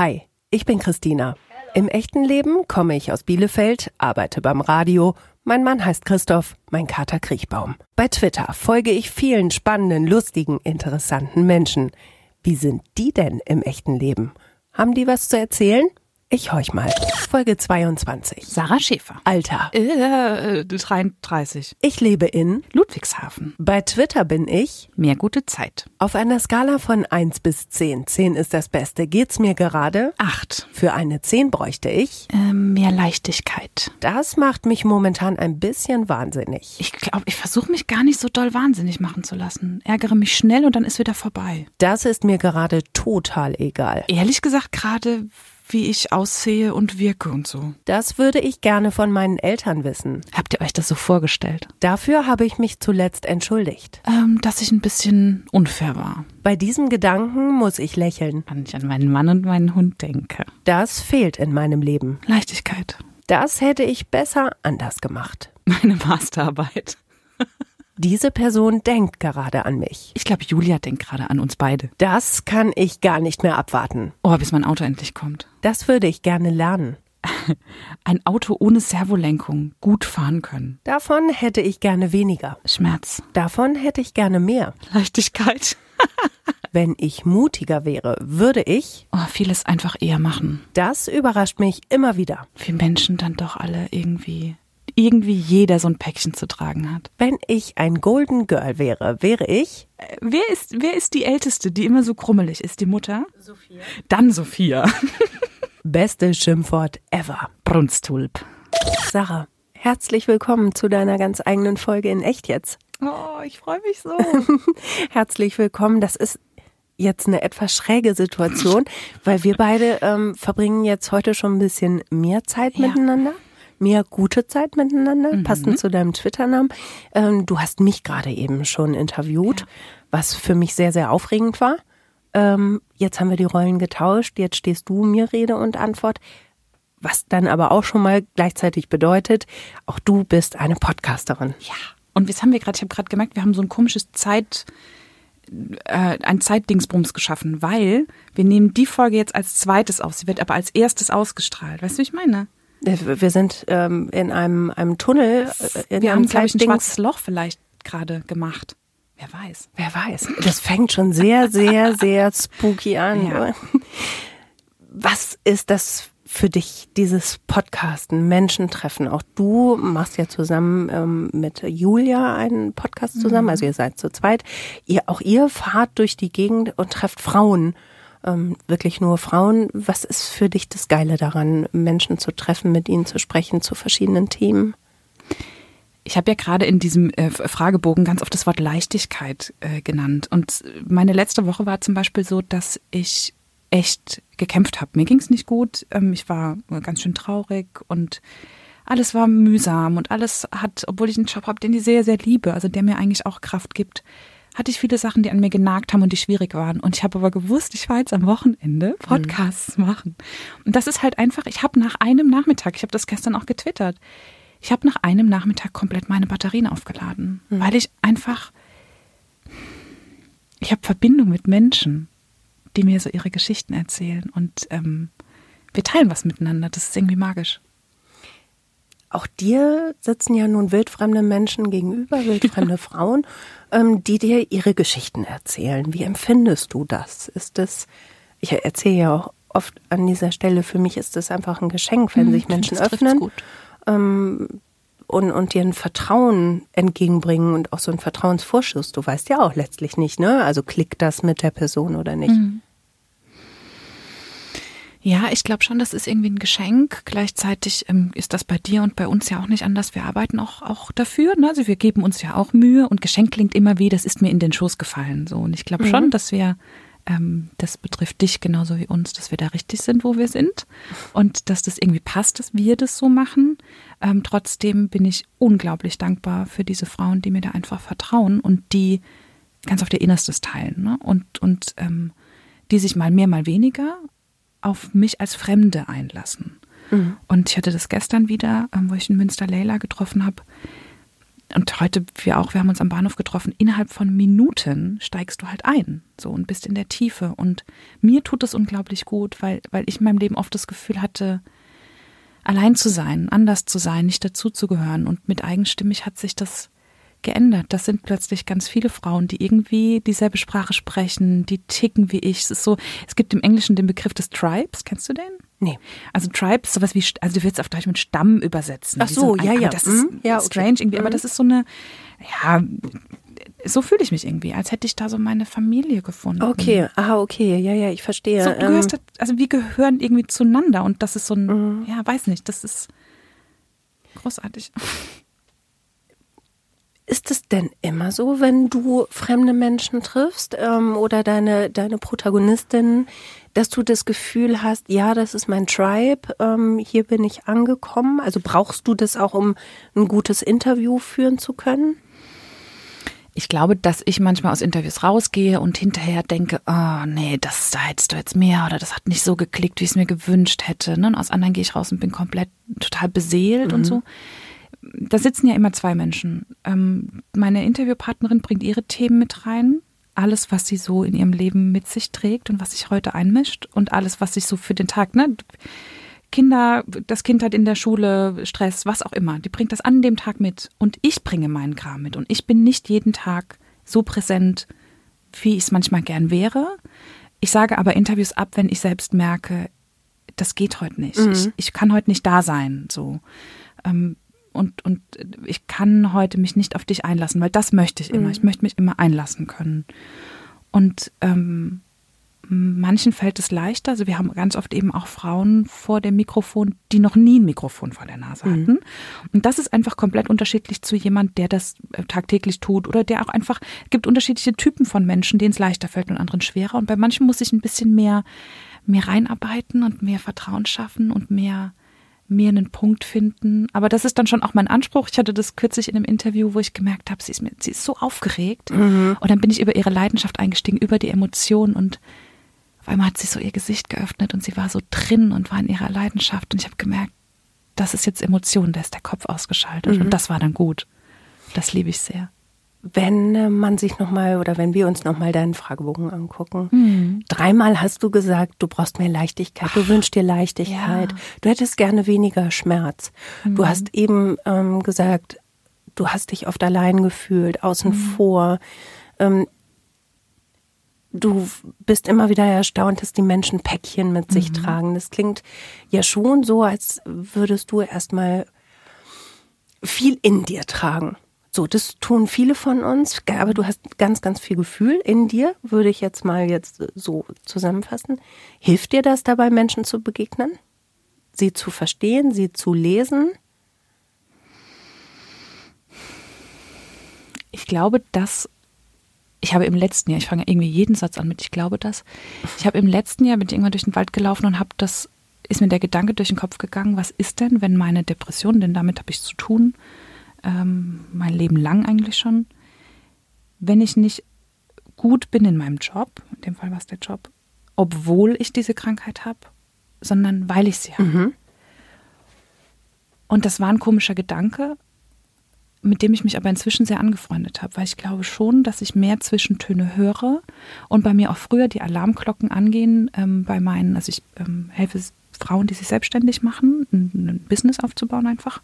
Hi, ich bin Christina. Im echten Leben komme ich aus Bielefeld, arbeite beim Radio. Mein Mann heißt Christoph, mein Kater Kriechbaum. Bei Twitter folge ich vielen spannenden, lustigen, interessanten Menschen. Wie sind die denn im echten Leben? Haben die was zu erzählen? Ich horch mal. Folge 22. Sarah Schäfer. Alter. Äh, 33. Ich lebe in Ludwigshafen. Bei Twitter bin ich Mehr gute Zeit. auf einer Skala von 1 bis 10. 10 ist das Beste. Geht's mir gerade? Acht. Für eine 10 bräuchte ich. Ähm, mehr Leichtigkeit. Das macht mich momentan ein bisschen wahnsinnig. Ich glaube, ich versuche mich gar nicht so doll wahnsinnig machen zu lassen. Ärgere mich schnell und dann ist wieder vorbei. Das ist mir gerade total egal. Ehrlich gesagt, gerade wie ich aussehe und wirke und so. Das würde ich gerne von meinen Eltern wissen. Habt ihr euch das so vorgestellt? Dafür habe ich mich zuletzt entschuldigt. Ähm, dass ich ein bisschen unfair war. Bei diesem Gedanken muss ich lächeln. Wenn ich an meinen Mann und meinen Hund denke. Das fehlt in meinem Leben. Leichtigkeit. Das hätte ich besser anders gemacht. Meine Masterarbeit. Diese Person denkt gerade an mich. Ich glaube, Julia denkt gerade an uns beide. Das kann ich gar nicht mehr abwarten. Oh, bis mein Auto endlich kommt. Das würde ich gerne lernen. Ein Auto ohne Servolenkung. Gut fahren können. Davon hätte ich gerne weniger. Schmerz. Davon hätte ich gerne mehr. Leichtigkeit. Wenn ich mutiger wäre, würde ich. Oh, vieles einfach eher machen. Das überrascht mich immer wieder. Wie Menschen dann doch alle irgendwie, irgendwie jeder so ein Päckchen zu tragen hat. Wenn ich ein Golden Girl wäre, wäre ich. Äh, Wer ist, wer ist die Älteste, die immer so krummelig ist? Die Mutter? Sophia. Dann Sophia. Beste Schimpfwort ever. Brunstulp. Sarah, herzlich willkommen zu deiner ganz eigenen Folge in Echt jetzt. Oh, ich freue mich so. Herzlich willkommen. Das ist jetzt eine etwas schräge Situation, weil wir beide ähm, verbringen jetzt heute schon ein bisschen mehr Zeit Ja. miteinander. Mehr gute Zeit miteinander, Mhm. passend zu deinem Twitter-Namen. Ähm, du hast mich gerade eben schon interviewt, was für mich sehr, sehr aufregend war. Ähm, jetzt haben wir die Rollen getauscht, jetzt stehst du mir Rede und Antwort. Was dann aber auch schon mal gleichzeitig bedeutet, auch du bist eine Podcasterin. Ja. Und jetzt haben wir gerade, ich habe gerade gemerkt, wir haben so ein komisches Zeit, äh, ein Zeitdingsbums geschaffen, weil wir nehmen die Folge jetzt als zweites auf. Sie wird aber als erstes ausgestrahlt. Weißt du, wie ich meine? Wir sind ähm, in einem, einem Tunnel. Äh, in wir einem haben, glaube ich, ein schwarzes Loch vielleicht gerade gemacht. Wer weiß. Wer weiß. Das fängt schon sehr, sehr, sehr spooky an. Ja. Was ist das für dich, dieses Podcasten, Menschen treffen? Auch du machst ja zusammen ähm, mit Julia einen Podcast zusammen, also ihr seid zu zweit. Ihr, auch ihr fahrt durch die Gegend und trefft Frauen. Ähm, wirklich nur Frauen. Was ist für dich das Geile daran, Menschen zu treffen, mit ihnen zu sprechen zu verschiedenen Themen? Ich habe ja gerade in diesem äh, Fragebogen ganz oft das Wort Leichtigkeit äh, genannt. Und meine letzte Woche war zum Beispiel so, dass ich echt gekämpft habe. Mir ging es nicht gut. Ähm, ich war ganz schön traurig und alles war mühsam und alles hat, obwohl ich einen Job habe, den ich sehr, sehr liebe, also der mir eigentlich auch Kraft gibt, hatte ich viele Sachen, die an mir genagt haben und die schwierig waren. Und ich habe aber gewusst, ich war jetzt am Wochenende Podcasts machen. Und das ist halt einfach, ich habe nach einem Nachmittag, ich habe das gestern auch getwittert, ich habe nach einem Nachmittag komplett meine Batterien aufgeladen, weil ich einfach, ich habe Verbindung mit Menschen, die mir so ihre Geschichten erzählen und ähm, wir teilen was miteinander. Das ist irgendwie magisch. Auch dir sitzen ja nun wildfremde Menschen gegenüber, wildfremde Frauen, ähm, die dir ihre Geschichten erzählen. Wie empfindest du das? Ist das, ich erzähle ja auch oft an dieser Stelle, für mich ist das einfach ein Geschenk, wenn sich Menschen Mhm, Das trifft's öffnen gut. und, und dir ein Vertrauen entgegenbringen und auch so ein Vertrauensvorschuss. Du weißt ja auch letztlich nicht, ne? Also klickt das mit der Person oder nicht. Mhm. Ja, ich glaube schon, das ist irgendwie ein Geschenk. Gleichzeitig ähm, ist das bei dir und bei uns ja auch nicht anders. Wir arbeiten auch, auch dafür. Ne? Also wir geben uns ja auch Mühe und Geschenk klingt immer wie, das ist mir in den Schoß gefallen. So. Und ich glaube schon, dass wir, ähm, das betrifft dich genauso wie uns, dass wir da richtig sind, wo wir sind. Und dass das irgendwie passt, dass wir das so machen. Ähm, trotzdem bin ich unglaublich dankbar für diese Frauen, die mir da einfach vertrauen und die ganz auf ihr Innerstes teilen. Ne? Und, und ähm, die sich mal mehr, mal weniger auf mich als Fremde einlassen. Und ich hatte das gestern wieder, ähm, wo ich in Münster Leila getroffen habe. und heute wir auch, wir haben uns am Bahnhof getroffen, innerhalb von Minuten steigst du halt ein, so und bist in der Tiefe und mir tut es unglaublich gut, weil weil ich in meinem Leben oft das Gefühl hatte, allein zu sein, anders zu sein, nicht dazuzugehören und mit eigenstimmig hat sich das geändert. Das sind plötzlich ganz viele Frauen, die irgendwie dieselbe Sprache sprechen, die ticken wie ich. Es ist so, es gibt im Englischen den Begriff des Tribes, kennst du den? Nee. Also Tribe ist sowas wie, also du willst auf Deutsch mit Stamm übersetzen. Ach so, ja, ja. Das ist mhm. ja, okay. strange irgendwie, aber Mhm. das ist so eine, ja, so fühle ich mich irgendwie, als hätte ich da so meine Familie gefunden. Okay, ah, okay, ja, ja, ich verstehe. So, du Ähm, da- also wir gehören irgendwie zueinander und das ist so ein, Mhm. ja, weiß nicht, das ist großartig. Ist es denn immer so, wenn du fremde Menschen triffst ähm, oder deine, deine Protagonistin, dass du das Gefühl hast, ja, das ist mein Tribe, ähm, hier bin ich angekommen? Also brauchst du das auch, um ein gutes Interview führen zu können? Ich glaube, dass ich manchmal aus Interviews rausgehe und hinterher denke, oh nee, das da hättest du jetzt mehr oder das hat nicht so geklickt, wie ich es mir gewünscht hätte. Ne? Und aus anderen gehe ich raus und bin komplett total beseelt und so. Da sitzen ja immer zwei Menschen. Ähm, meine Interviewpartnerin bringt ihre Themen mit rein, alles, was sie so in ihrem Leben mit sich trägt und was sich heute einmischt und alles, was sich so für den Tag, ne? Kinder, das Kind hat in der Schule Stress, was auch immer. Die bringt das an dem Tag mit. Und ich bringe meinen Kram mit. Und ich bin nicht jeden Tag so präsent, wie ich es manchmal gern wäre. Ich sage aber Interviews ab, wenn ich selbst merke, das geht heute nicht. Ich, ich kann heute nicht da sein. So. Ähm, und, und ich kann heute mich nicht auf dich einlassen, weil das möchte ich immer. Ich möchte mich immer einlassen können. Und ähm, manchen fällt es leichter. Also wir haben ganz oft eben auch Frauen vor dem Mikrofon, die noch nie ein Mikrofon vor der Nase hatten. Und das ist einfach komplett unterschiedlich zu jemand, der das äh, tagtäglich tut oder der auch einfach, es gibt unterschiedliche Typen von Menschen, denen es leichter fällt und anderen schwerer. Und bei manchen muss ich ein bisschen mehr, mehr reinarbeiten und mehr Vertrauen schaffen und mehr, mehr einen Punkt finden. Aber das ist dann schon auch mein Anspruch. Ich hatte das kürzlich in einem Interview, wo ich gemerkt habe, sie ist, mir, sie ist so aufgeregt. Und dann bin ich über ihre Leidenschaft eingestiegen, über die Emotionen und auf einmal hat sie so ihr Gesicht geöffnet und sie war so drin und war in ihrer Leidenschaft. Und ich habe gemerkt, das ist jetzt Emotion, da ist der Kopf ausgeschaltet. Und das war dann gut. Das liebe ich sehr. Wenn äh, man sich nochmal oder wenn wir uns nochmal deinen Fragebogen angucken, Mhm. dreimal hast du gesagt, du brauchst mehr Leichtigkeit, du wünschst dir Leichtigkeit, ja. du hättest gerne weniger Schmerz. Du hast eben ähm, gesagt, du hast dich oft allein gefühlt, außen vor. Ähm, du bist immer wieder erstaunt, dass die Menschen Päckchen mit sich tragen. Das klingt ja schon so, als würdest du erstmal viel in dir tragen. So, das tun viele von uns, aber du hast ganz, ganz viel Gefühl in dir, würde ich jetzt mal jetzt so zusammenfassen. Hilft dir das dabei, Menschen zu begegnen? Sie zu verstehen, sie zu lesen? Ich glaube, dass ich habe im letzten Jahr, ich fange irgendwie jeden Satz an mit, ich glaube das. Ich habe im letzten Jahr bin ich irgendwann durch den Wald gelaufen und habe das, ist mir der Gedanke durch den Kopf gegangen, was ist denn, wenn meine Depression, denn damit habe ich zu tun, ähm, mein Leben lang eigentlich schon, wenn ich nicht gut bin in meinem Job, in dem Fall war es der Job, obwohl ich diese Krankheit habe, sondern weil ich sie habe. Und das war ein komischer Gedanke, mit dem ich mich aber inzwischen sehr angefreundet habe, weil ich glaube schon, dass ich mehr Zwischentöne höre und bei mir auch früher die Alarmglocken angehen ähm, bei meinen, also ich ähm, helfe Frauen, die sich selbstständig machen, ein, ein Business aufzubauen einfach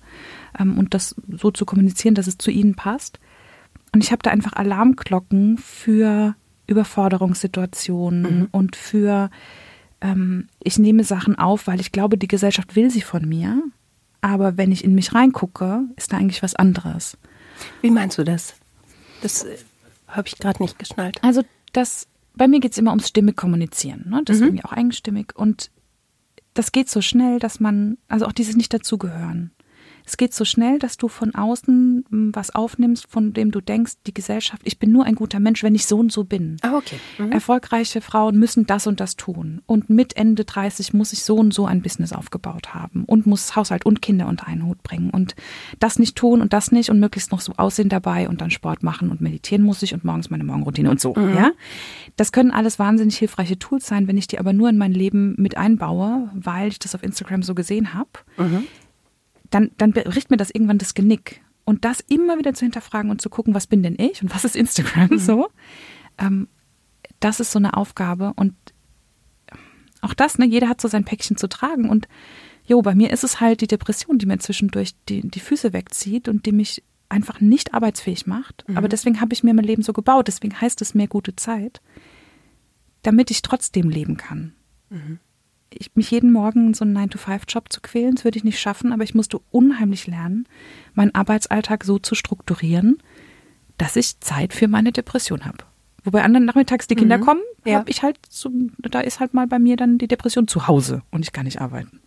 ähm, und das so zu kommunizieren, dass es zu ihnen passt. Und ich habe da einfach Alarmglocken für Überforderungssituationen und für, ähm, ich nehme Sachen auf, weil ich glaube, die Gesellschaft will sie von mir. Aber wenn ich in mich reingucke, ist da eigentlich was anderes. Wie meinst du das? Das äh, habe ich gerade nicht geschnallt. Also das, bei mir geht es immer ums stimmig kommunizieren. Ne? Das ist irgendwie auch eigenstimmig. Und das geht so schnell, dass man, also auch dieses nicht dazugehören. Es geht so schnell, dass du von außen m, was aufnimmst, von dem du denkst, die Gesellschaft, ich bin nur ein guter Mensch, wenn ich so und so bin. Ah, okay. Mhm. Erfolgreiche Frauen müssen das und das tun. Und mit Ende 30 muss ich so und so ein Business aufgebaut haben und muss Haushalt und Kinder unter einen Hut bringen. Und das nicht tun und das nicht und möglichst noch so aussehen dabei und dann Sport machen und meditieren muss ich und morgens meine Morgenroutine und so. Ja? Das können alles wahnsinnig hilfreiche Tools sein, wenn ich die aber nur in mein Leben mit einbaue, weil ich das auf Instagram so gesehen habe. Dann, dann bricht mir das irgendwann das Genick. Und das immer wieder zu hinterfragen und zu gucken, was bin denn ich und was ist Instagram mhm. so. Ähm, das ist so eine Aufgabe und auch das, ne, jeder hat so sein Päckchen zu tragen und jo, bei mir ist es halt die Depression, die mir zwischendurch die, die Füße wegzieht und die mich einfach nicht arbeitsfähig macht. Mhm. Aber deswegen habe ich mir mein Leben so gebaut. Deswegen heißt es mehr gute Zeit, damit ich trotzdem leben kann. Mhm. Ich, mich jeden Morgen in so einen 9-to-5-Job zu quälen, das würde ich nicht schaffen, aber ich musste unheimlich lernen, meinen Arbeitsalltag so zu strukturieren, dass ich Zeit für meine Depression habe. Wobei anderen nachmittags die Kinder mhm. kommen, ja. habe ich halt so, da ist halt mal bei mir dann die Depression zu Hause und ich kann nicht arbeiten.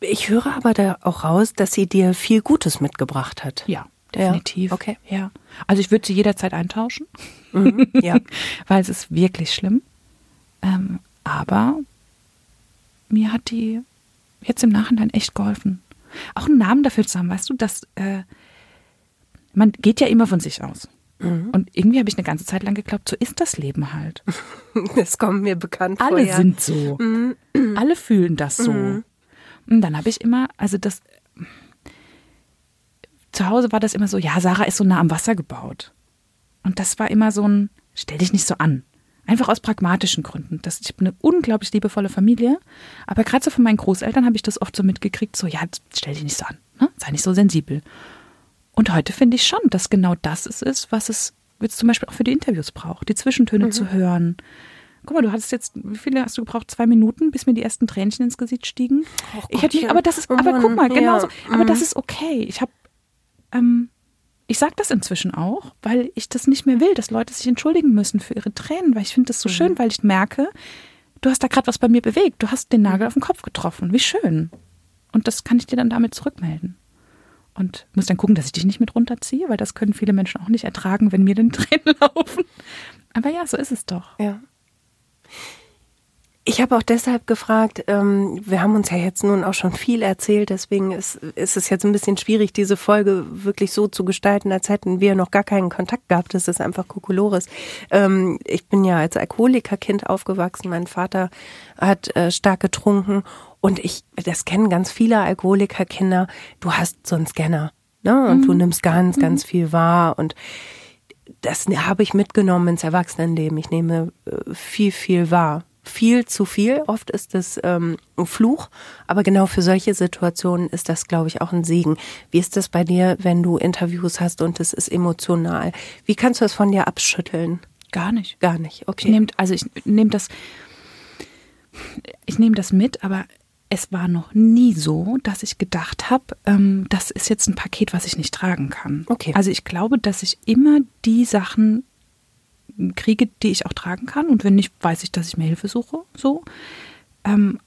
Ich höre aber da auch raus, dass sie dir viel Gutes mitgebracht hat. Ja, definitiv. Ja, okay. Ja. Also ich würde sie jederzeit eintauschen. Mhm, ja. Weil es ist wirklich schlimm. Ähm, aber mir hat die jetzt im Nachhinein echt geholfen. Auch einen Namen dafür zu haben, weißt du, dass äh, man geht ja immer von sich aus. Mhm. Und irgendwie habe ich eine ganze Zeit lang geglaubt, so ist das Leben halt. Das kommt mir bekannt Alle vor. Alle sind so. Mhm. Alle fühlen das so. Mhm. Und dann habe ich immer, also das, zu Hause war das immer so, ja, Sarah ist so nah am Wasser gebaut. Und das war immer so ein, stell dich nicht so an. Einfach aus pragmatischen Gründen. Das, ich habe eine unglaublich liebevolle Familie, aber gerade so von meinen Großeltern habe ich das oft so mitgekriegt, so, ja, stell dich nicht so an, ne? sei nicht so sensibel. Und heute finde ich schon, dass genau das es ist, was es jetzt zum Beispiel auch für die Interviews braucht, die Zwischentöne mhm. zu hören. Guck mal, du hattest jetzt, wie viele hast du gebraucht? Zwei Minuten, bis mir die ersten Tränchen ins Gesicht stiegen. Oh ich hätte mich, aber das ist, aber guck mal, genau ja. so, aber mhm. das ist okay. Ich habe, ähm, ich sage das inzwischen auch, weil ich das nicht mehr will, dass Leute sich entschuldigen müssen für ihre Tränen, weil ich finde das so mhm. schön, weil ich merke, du hast da gerade was bei mir bewegt, du hast den Nagel mhm. auf den Kopf getroffen, wie schön. Und das kann ich dir dann damit zurückmelden. Und muss dann gucken, dass ich dich nicht mit runterziehe, weil das können viele Menschen auch nicht ertragen, wenn mir den Tränen laufen. Aber ja, so ist es doch. Ja. Ich habe auch deshalb gefragt, ähm, wir haben uns ja jetzt nun auch schon viel erzählt, deswegen ist, ist es jetzt ein bisschen schwierig, diese Folge wirklich so zu gestalten, als hätten wir noch gar keinen Kontakt gehabt. Das ist einfach Kokolores. Ähm, ich bin ja als Alkoholikerkind aufgewachsen. Mein Vater hat äh, stark getrunken und ich, das kennen ganz viele Alkoholikerkinder. Du hast so einen Scanner, ne? Und mhm. du nimmst ganz, mhm. ganz viel wahr und das habe ich mitgenommen ins Erwachsenenleben. Ich nehme äh, viel, viel wahr viel zu viel. Oft ist es ähm, ein Fluch, aber genau für solche Situationen ist das, glaube ich, auch ein Segen. Wie ist das bei dir, wenn du Interviews hast und es ist emotional? Wie kannst du das von dir abschütteln? Gar nicht. Gar nicht, okay. Ich nehm, also ich nehme das, ich nehme das mit, aber es war noch nie so, dass ich gedacht habe, ähm, das ist jetzt ein Paket, was ich nicht tragen kann. Okay. Also ich glaube, dass ich immer die Sachen kriege, die ich auch tragen kann. Und wenn nicht, weiß ich, dass ich mir Hilfe suche. So. Ähm,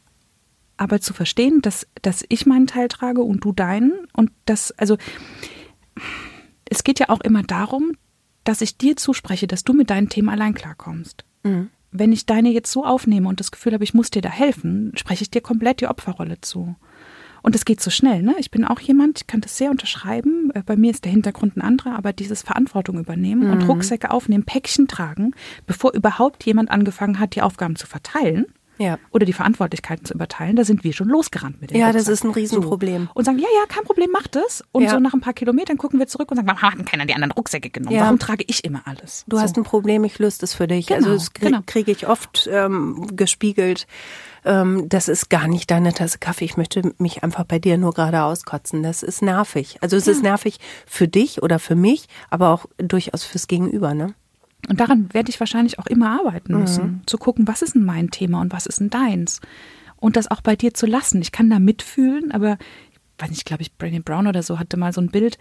aber zu verstehen, dass, dass ich meinen Teil trage und du deinen und das, also es geht ja auch immer darum, dass ich dir zuspreche, dass du mit deinen Themen allein klarkommst. Mhm. Wenn ich deine jetzt so aufnehme und das Gefühl habe, ich muss dir da helfen, spreche ich dir komplett die Opferrolle zu. Und es geht so schnell, ne? Ich bin auch jemand, ich kann das sehr unterschreiben. Äh, bei mir ist der Hintergrund ein anderer, aber dieses Verantwortung übernehmen mhm. und Rucksäcke aufnehmen, Päckchen tragen, bevor überhaupt jemand angefangen hat, die Aufgaben zu verteilen. Ja. Oder die Verantwortlichkeiten zu überteilen, da sind wir schon losgerannt mit dem Ja, Rucksack. das ist ein Riesenproblem. So. Und sagen, ja, ja, kein Problem, mach das. Und ja. so nach ein paar Kilometern gucken wir zurück und sagen, warum hat denn keiner die anderen Rucksäcke genommen? Ja. Warum trage ich immer alles? Du so. hast ein Problem, ich löse das für dich. Genau, also das kriege genau. krieg ich oft ähm, gespiegelt ähm, das ist gar nicht deine Tasse Kaffee. Ich möchte mich einfach bei dir nur gerade auskotzen. Das ist nervig. Also es ja. ist nervig für dich oder für mich, aber auch durchaus fürs Gegenüber, ne? Und daran werde ich wahrscheinlich auch immer arbeiten müssen, mhm. zu gucken, was ist denn mein Thema und was ist denn deins. Und das auch bei dir zu lassen. Ich kann da mitfühlen, aber ich weiß nicht, ich glaube ich, Brené Brown oder so hatte mal so ein Bild,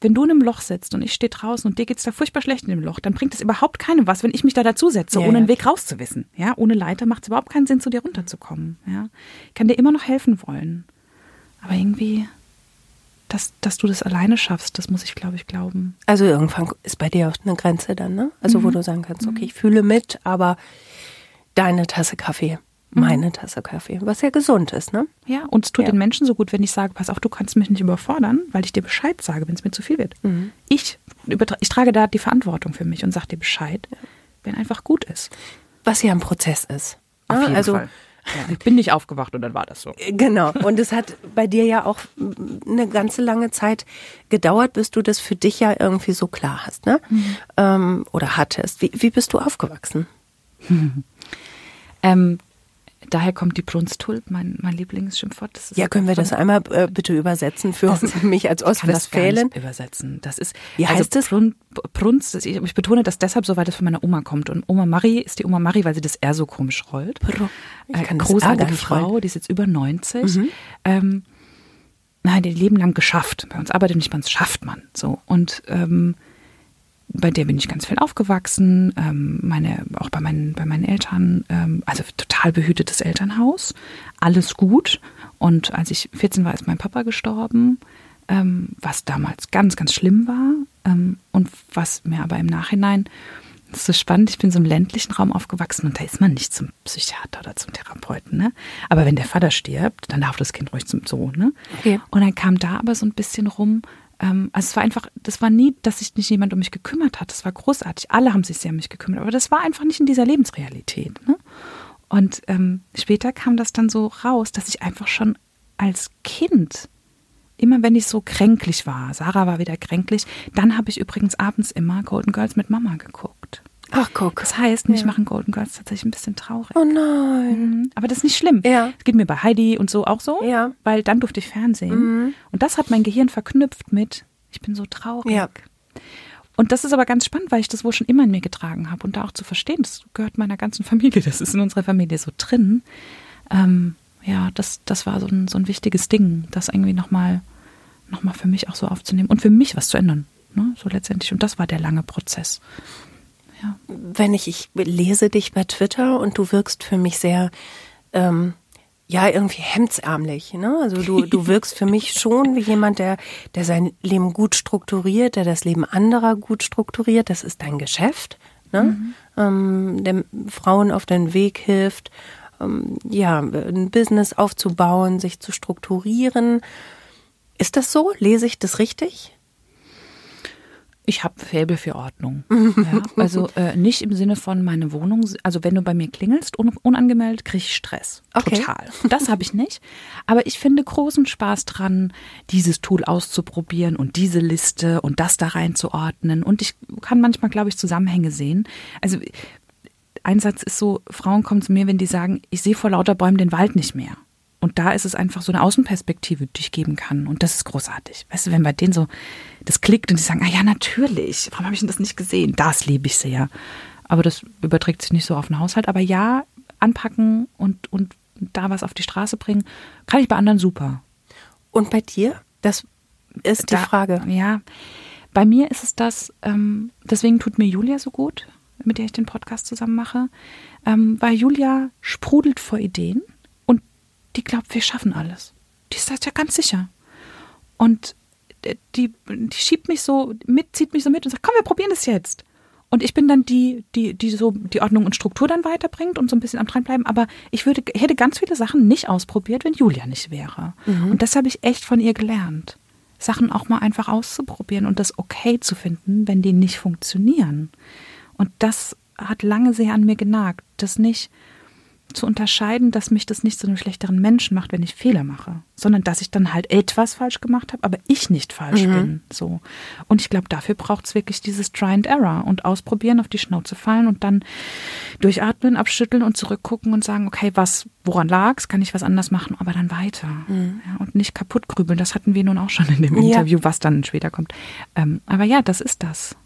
wenn du in einem Loch sitzt und ich stehe draußen und dir geht's da furchtbar schlecht in dem Loch, dann bringt es überhaupt keinem was, wenn ich mich da dazusetze, ja, ohne einen Weg rauszuwissen. Ja, ohne Leiter macht es überhaupt keinen Sinn, zu dir runterzukommen. Ja, ich kann dir immer noch helfen wollen, aber irgendwie, dass, dass du das alleine schaffst, das muss ich, glaube ich, glauben. Also irgendwann ist bei dir auch eine Grenze dann, ne? Also mhm. wo du sagen kannst, okay, ich fühle mit, aber deine Tasse Kaffee Mhm. Meine Tasse Kaffee, was ja gesund ist, ne? Ja, und es tut ja. den Menschen so gut, wenn ich sage, pass auf, du kannst mich nicht überfordern, weil ich dir Bescheid sage, wenn es mir zu viel wird. Mhm. Ich, ich trage da die Verantwortung für mich und sage dir Bescheid, ja. wenn einfach gut ist. Was ja ein Prozess ist. Auf jeden also, Fall. Ja, ich bin nicht aufgewacht und dann war das so. Genau. Und es hat bei dir ja auch eine ganze lange Zeit gedauert, bis du das für dich ja irgendwie so klar hast, ne? Mhm. Ähm, oder hattest. Wie, wie bist du aufgewachsen? ähm, daher kommt die Brunstulp, mein, mein Lieblingsschimpfwort. ja, können wir das einmal äh, bitte übersetzen für das, mich als Ostwestfälin? übersetzen. Das ist, Wie also heißt es? Brun, Brunst, ich, ich, betone das deshalb so, weil das von meiner Oma kommt. Und Oma Marie ist die Oma Marie, weil sie das R so komisch rollt. Ich äh, kann großartige Frau, rollen. die ist jetzt über 90. Mhm. Ähm, nein, die Leben lang geschafft. Bei uns arbeitet nicht, bei uns schafft man. So. Und ähm, bei der bin ich ganz viel aufgewachsen, ähm, meine, auch bei meinen, bei meinen Eltern, ähm, also total behütetes Elternhaus, alles gut. Und als ich 14 war, ist mein Papa gestorben, ähm, was damals ganz, ganz schlimm war ähm, und was mir aber im Nachhinein, das ist so spannend, ich bin so im ländlichen Raum aufgewachsen und da ist man nicht zum Psychiater oder zum Therapeuten, ne? Aber wenn der Vater stirbt, dann darf das Kind ruhig zum Zoo, ne? Okay. Und dann kam da aber so ein bisschen rum, ähm, also es war einfach, das war nie, dass sich nicht jemand um mich gekümmert hat. Das war großartig. Alle haben sich sehr um mich gekümmert, aber das war einfach nicht in dieser Lebensrealität. Ne? Und ähm, später kam das dann so raus, dass ich einfach schon als Kind, immer wenn ich so kränklich war, Sarah war wieder kränklich, dann habe ich übrigens abends immer Golden Girls mit Mama geguckt. Ach, guck. Das heißt, mich ja. machen Golden Girls tatsächlich ein bisschen traurig. Oh nein. Mhm. Aber das ist nicht schlimm. Ja. Das geht mir bei Heidi und so auch so. Ja. Weil dann durfte ich Fernsehen. Mhm. Und das hat mein Gehirn verknüpft mit, ich bin so traurig. Ja. Und das ist aber ganz spannend, weil ich das wohl schon immer in mir getragen habe und da auch zu verstehen, das gehört meiner ganzen Familie, das ist in unserer Familie so drin. Ähm, ja, das, das war so ein, so ein wichtiges Ding, das irgendwie nochmal noch mal für mich auch so aufzunehmen und für mich was zu ändern. Ne? So letztendlich. Und das war der lange Prozess. Ja. Wenn ich, ich lese dich bei Twitter und du wirkst für mich sehr, ähm, ja, irgendwie hemdsärmlich. Ne? Also du, du wirkst für mich schon wie jemand, der, der sein Leben gut strukturiert, der das Leben anderer gut strukturiert. Das ist dein Geschäft, ne? Mhm. Ähm, der Frauen auf den Weg hilft, ähm, ja, ein Business aufzubauen, sich zu strukturieren. Ist das so? Lese ich das richtig? Ich habe Fäbel für Ordnung. ja, also äh, nicht im Sinne von meine Wohnung, also wenn du bei mir klingelst un unangemeldet, kriege ich Stress. Okay. Total. Das habe ich nicht. Aber ich finde großen Spaß dran, dieses Tool auszuprobieren und diese Liste und das da reinzuordnen. Und ich kann manchmal, glaube ich, Zusammenhänge sehen. Also ein Satz ist so, Frauen kommen zu mir, wenn die sagen, ich sehe vor lauter Bäumen den Wald nicht mehr. Und da ist es einfach so eine Außenperspektive, die ich geben kann. Und das ist großartig. Weißt du, wenn bei denen so das klickt und die sagen, ah ja, natürlich, warum habe ich denn das nicht gesehen? Das liebe ich sehr. Aber das überträgt sich nicht so auf den Haushalt. Aber ja, anpacken und, und da was auf die Straße bringen, kann ich bei anderen super. Und bei dir? Das ist die da, Frage. Ja, bei mir ist es das, ähm, deswegen tut mir Julia so gut, mit der ich den Podcast zusammen mache, ähm, weil Julia sprudelt vor Ideen die glaubt, wir schaffen alles. Die ist das ja ganz sicher. Und die, die schiebt mich so mit, zieht mich so mit und sagt, komm, wir probieren das jetzt. Und ich bin dann die, die, die so die Ordnung und Struktur dann weiterbringt und so ein bisschen am dranbleiben. Aber ich würde, hätte ganz viele Sachen nicht ausprobiert, wenn Julia nicht wäre. Mhm. Und das habe ich echt von ihr gelernt. Sachen auch mal einfach auszuprobieren und das okay zu finden, wenn die nicht funktionieren. Und das hat lange sehr an mir genagt, das nicht zu unterscheiden, dass mich das nicht zu einem schlechteren Menschen macht, wenn ich Fehler mache, sondern dass ich dann halt etwas falsch gemacht habe, aber ich nicht falsch mhm. bin. So. Und ich glaube, dafür braucht es wirklich dieses Try and Error und ausprobieren, auf die Schnauze fallen und dann durchatmen, abschütteln und zurückgucken und sagen, okay, was, woran lag's, kann ich was anders machen, aber dann weiter. Mhm. Ja, und nicht kaputt grübeln. Das hatten wir nun auch schon in dem Interview, ja. was dann später kommt. Ähm, aber ja, das ist das.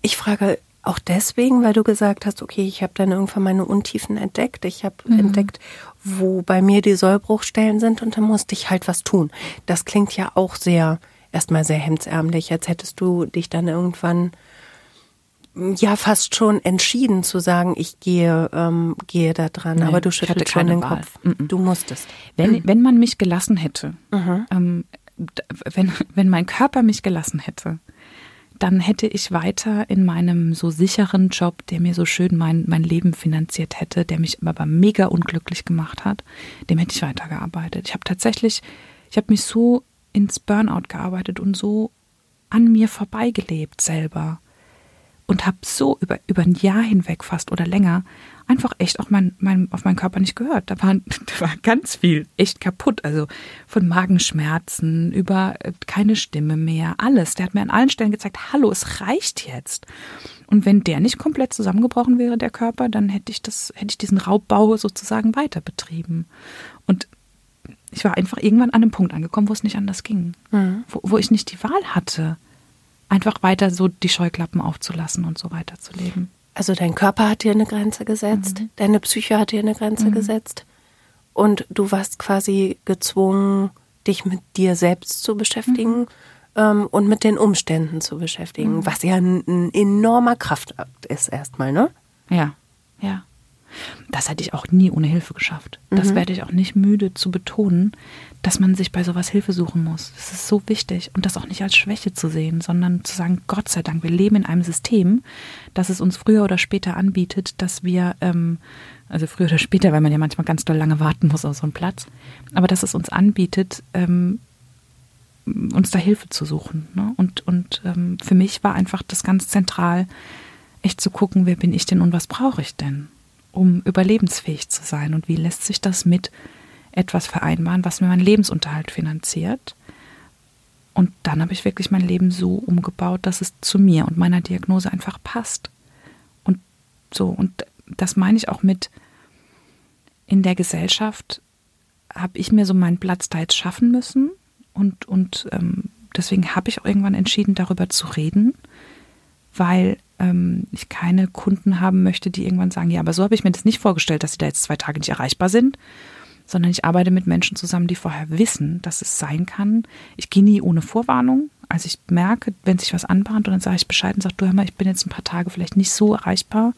Ich frage auch deswegen, weil du gesagt hast, okay, ich habe dann irgendwann meine Untiefen entdeckt. Ich habe mhm. entdeckt, wo bei mir die Sollbruchstellen sind und dann musste ich halt was tun. Das klingt ja auch sehr, erstmal sehr hemdsärmlich, als hättest du dich dann irgendwann ja fast schon entschieden zu sagen, ich gehe, ähm, gehe da dran. Nee, Aber du schüttelst schon den Wahl. Kopf. Mhm. Du musstest. Wenn, wenn man mich gelassen hätte, mhm. ähm, wenn, wenn mein Körper mich gelassen hätte, dann hätte ich weiter in meinem so sicheren Job, der mir so schön mein, mein Leben finanziert hätte, der mich aber mega unglücklich gemacht hat, dem hätte ich weitergearbeitet. Ich habe tatsächlich, ich habe mich so ins Burnout gearbeitet und so an mir vorbeigelebt selber und habe so über, über ein Jahr hinweg fast oder länger einfach echt auch mein, mein, auf meinen Körper nicht gehört. Da war, da war ganz viel echt kaputt. Also von Magenschmerzen über äh, keine Stimme mehr, alles. Der hat mir an allen Stellen gezeigt, hallo, es reicht jetzt. Und wenn der nicht komplett zusammengebrochen wäre, der Körper, dann hätte ich das, hätte ich diesen Raubbau sozusagen weiter betrieben. Und ich war einfach irgendwann an einem Punkt angekommen, wo es nicht anders ging. Mhm. Wo, wo ich nicht die Wahl hatte, einfach weiter so die Scheuklappen aufzulassen und so weiter zu leben. Also dein Körper hat dir eine Grenze gesetzt, mhm. deine Psyche hat dir eine Grenze mhm. gesetzt und du warst quasi gezwungen, dich mit dir selbst zu beschäftigen mhm. ähm, und mit den Umständen zu beschäftigen, mhm. was ja ein, ein enormer Kraftakt ist erstmal, ne? Ja, ja. Das hätte ich auch nie ohne Hilfe geschafft. Das mhm. werde ich auch nicht müde zu betonen, dass man sich bei sowas Hilfe suchen muss. Das ist so wichtig und das auch nicht als Schwäche zu sehen, sondern zu sagen, Gott sei Dank, wir leben in einem System, das es uns früher oder später anbietet, dass wir, ähm, also früher oder später, weil man ja manchmal ganz doll lange warten muss auf so einen Platz, aber dass es uns anbietet, ähm, uns da Hilfe zu suchen. Ne? Und, und ähm, für mich war einfach das ganz zentral, echt zu gucken, wer bin ich denn und was brauche ich denn? Um überlebensfähig zu sein? Und wie lässt sich das mit etwas vereinbaren, was mir meinen Lebensunterhalt finanziert? Und dann habe ich wirklich mein Leben so umgebaut, dass es zu mir und meiner Diagnose einfach passt. Und so, und das meine ich auch mit in der Gesellschaft habe ich mir so meinen Platz da jetzt schaffen müssen. Und, und ähm, deswegen habe ich auch irgendwann entschieden, darüber zu reden, weil ähm, ich keine Kunden haben möchte, die irgendwann sagen, ja, aber so habe ich mir das nicht vorgestellt, dass sie da jetzt zwei Tage nicht erreichbar sind, sondern ich arbeite mit Menschen zusammen, die vorher wissen, dass es sein kann. Ich gehe nie ohne Vorwarnung. Also ich merke, wenn sich was anbahnt und dann sage ich Bescheid und sage, du hör mal, ich bin jetzt ein paar Tage vielleicht nicht so erreichbar.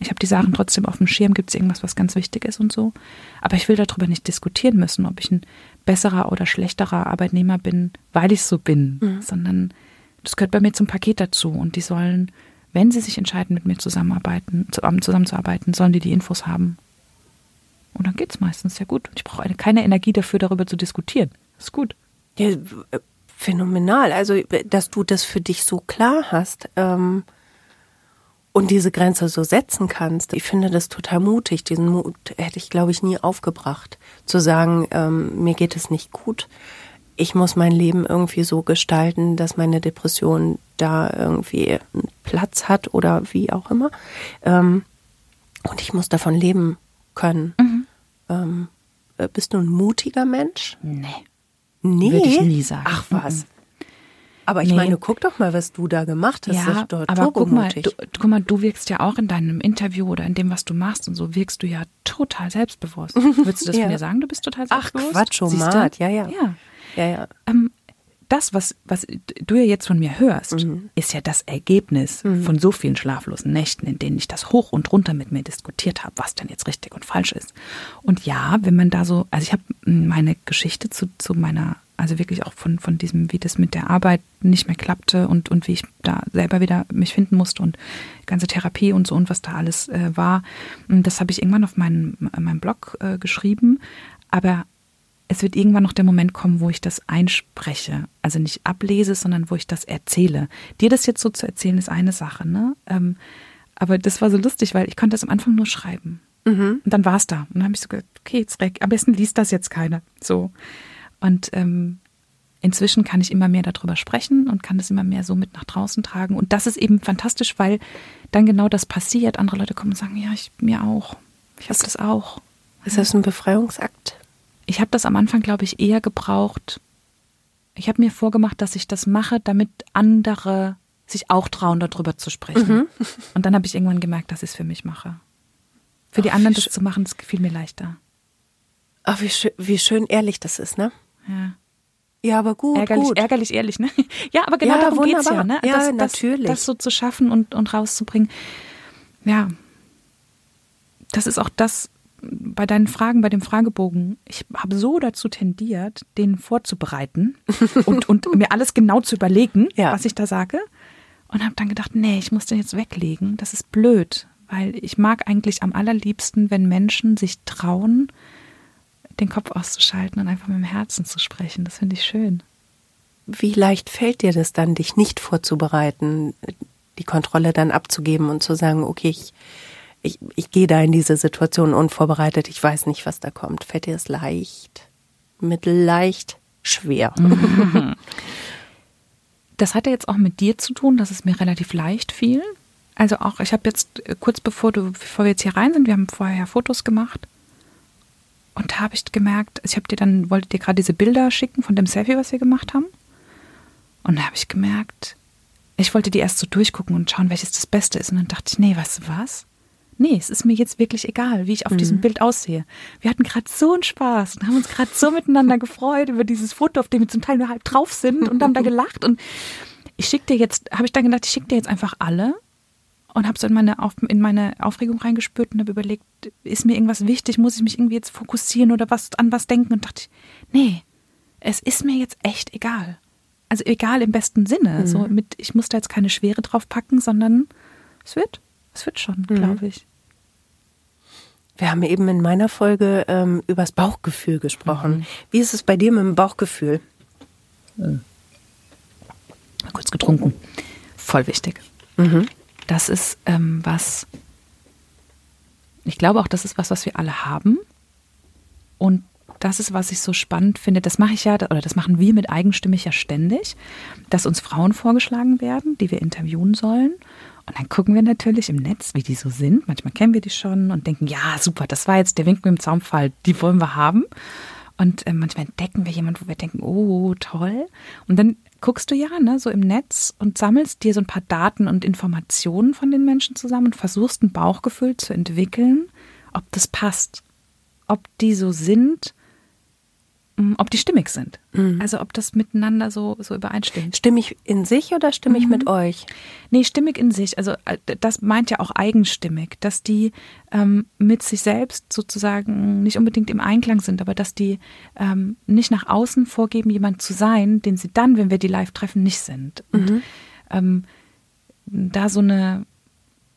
Ich habe die Sachen trotzdem auf dem Schirm, gibt es irgendwas, was ganz wichtig ist und so. Aber ich will darüber nicht diskutieren müssen, ob ich ein besserer oder schlechterer Arbeitnehmer bin, weil ich so bin, mhm. sondern das gehört bei mir zum Paket dazu und die sollen wenn sie sich entscheiden, mit mir zusammenarbeiten, zusammenzuarbeiten, sollen die die Infos haben. Und dann geht es meistens ja gut. Ich brauche keine Energie dafür, darüber zu diskutieren. ist gut. Ja, phänomenal. Also, dass du das für dich so klar hast ähm, und diese Grenze so setzen kannst. Ich finde das total mutig. Diesen Mut hätte ich, glaube ich, nie aufgebracht. Zu sagen, ähm, mir geht es nicht gut ich muss mein Leben irgendwie so gestalten, dass meine Depression da irgendwie einen Platz hat oder wie auch immer. Ähm, und ich muss davon leben können. Mhm. Ähm, äh, bist du ein mutiger Mensch? Nee. Nee. Würde ich nie sagen. Ach was. Mhm. Aber ich nee. meine, guck doch mal, was du da gemacht hast. Ja, aber guck mal, du, guck mal, du wirkst ja auch in deinem Interview oder in dem, was du machst und so, wirkst du ja total selbstbewusst. Würdest du das ja. von dir sagen? Du bist total selbstbewusst? Ach Quatsch, Omat, ja, ja. Ja. Ja, ja. Ähm, das, was, was du ja jetzt von mir hörst, mhm. ist ja das Ergebnis mhm. von so vielen schlaflosen Nächten, in denen ich das hoch und runter mit mir diskutiert habe, was denn jetzt richtig und falsch ist. Und ja, wenn man da so, also ich habe meine Geschichte zu, zu meiner, also wirklich auch von, von diesem, wie das mit der Arbeit nicht mehr klappte und, und wie ich da selber wieder mich finden musste und ganze Therapie und so und was da alles äh, war, das habe ich irgendwann auf meinem, meinem Blog äh, geschrieben. Aber es wird irgendwann noch der Moment kommen, wo ich das einspreche. Also nicht ablese, sondern wo ich das erzähle. Dir das jetzt so zu erzählen, ist eine Sache, ne? Ähm, aber das war so lustig, weil ich konnte das am Anfang nur schreiben. Mhm. Und dann war es da. Und dann habe ich so gedacht, okay, jetzt am besten liest das jetzt keiner. So. Und ähm, inzwischen kann ich immer mehr darüber sprechen und kann das immer mehr so mit nach draußen tragen. Und das ist eben fantastisch, weil dann genau das passiert. Andere Leute kommen und sagen, ja, ich mir auch. Ich habe das auch. Ist das ein Befreiungsakt? Ich habe das am Anfang, glaube ich, eher gebraucht. Ich habe mir vorgemacht, dass ich das mache, damit andere sich auch trauen, darüber zu sprechen. Mhm. Und dann habe ich irgendwann gemerkt, dass ich es für mich mache. Für die anderen das zu machen, das gefiel mir leichter. Ach, wie, schön, wie schön ehrlich das ist, ne? Ja. Ja, aber gut. Ärgerlich, gut. ärgerlich ehrlich, ne? Ja, aber genau ja, darum geht es ja, ne? Ja, das, natürlich. Das, das so zu schaffen und, und rauszubringen. Ja. Das ist auch das, bei deinen Fragen, bei dem Fragebogen, ich habe so dazu tendiert, den vorzubereiten und, und mir alles genau zu überlegen, ja. was ich da sage. Und habe dann gedacht, nee, ich muss den jetzt weglegen. Das ist blöd, weil ich mag eigentlich am allerliebsten, wenn Menschen sich trauen, den Kopf auszuschalten und einfach mit dem Herzen zu sprechen. Das finde ich schön. Wie leicht fällt dir das dann, dich nicht vorzubereiten, die Kontrolle dann abzugeben und zu sagen, okay, ich ich, ich gehe da in diese Situation unvorbereitet, ich weiß nicht, was da kommt. Fällt dir das leicht, mittelleicht, schwer? Das hatte jetzt auch mit dir zu tun, dass es mir relativ leicht fiel. Also auch, ich habe jetzt äh, kurz bevor du, bevor wir jetzt hier rein sind, wir haben vorher Fotos gemacht. Und da habe ich gemerkt, ich habe dir dann, wollte dir gerade diese Bilder schicken von dem Selfie, was wir gemacht haben. Und da habe ich gemerkt, ich wollte die erst so durchgucken und schauen, welches das Beste ist. Und dann dachte ich, nee, du was? Nee, es ist mir jetzt wirklich egal, wie ich auf mhm. diesem Bild aussehe. Wir hatten gerade so einen Spaß und haben uns gerade so miteinander gefreut über dieses Foto, auf dem wir zum Teil nur halb drauf sind und haben da gelacht. Und ich schicke dir jetzt, habe ich dann gedacht, ich schicke dir jetzt einfach alle und habe so in meine, Auf, in meine Aufregung reingespürt und habe überlegt, ist mir irgendwas wichtig, muss ich mich irgendwie jetzt fokussieren oder was an was denken und dachte, nee, es ist mir jetzt echt egal. Also egal im besten Sinne. Mhm. So mit, ich muss da jetzt keine Schwere drauf packen, sondern es wird, es wird schon, mhm. glaube ich. Wir haben eben in meiner Folge ähm, übers Bauchgefühl gesprochen. Mhm. Wie ist es bei dir mit dem Bauchgefühl? Mhm. Kurz getrunken. Voll wichtig. Mhm das ist ähm, was, ich glaube auch, das ist was, was wir alle haben. Und das ist, was ich so spannend finde. Das mache ich ja, oder das machen wir mit Eigenstimmig ja ständig, dass uns Frauen vorgeschlagen werden, die wir interviewen sollen. Und dann gucken wir natürlich im Netz, wie die so sind. Manchmal kennen wir die schon und denken, ja, super, das war jetzt der Wink mit dem Zaumfall, die wollen wir haben. Und äh, manchmal entdecken wir jemanden, wo wir denken, oh, toll. Und dann guckst du ja ne, so im Netz und sammelst dir so ein paar Daten und Informationen von den Menschen zusammen und versuchst ein Bauchgefühl zu entwickeln, ob das passt, ob die so sind, ob die stimmig sind. Mhm. Also ob das miteinander so, so übereinstimmt. Stimmig in sich oder stimmig mhm. mit euch? Nee, stimmig in sich. Also äh, das meint ja auch eigenstimmig, dass die ähm, mit sich selbst sozusagen nicht unbedingt im Einklang sind, aber dass die ähm, nicht nach außen vorgeben, jemand zu sein, den sie dann, wenn wir die live treffen, nicht sind. Und mhm. ähm, da so eine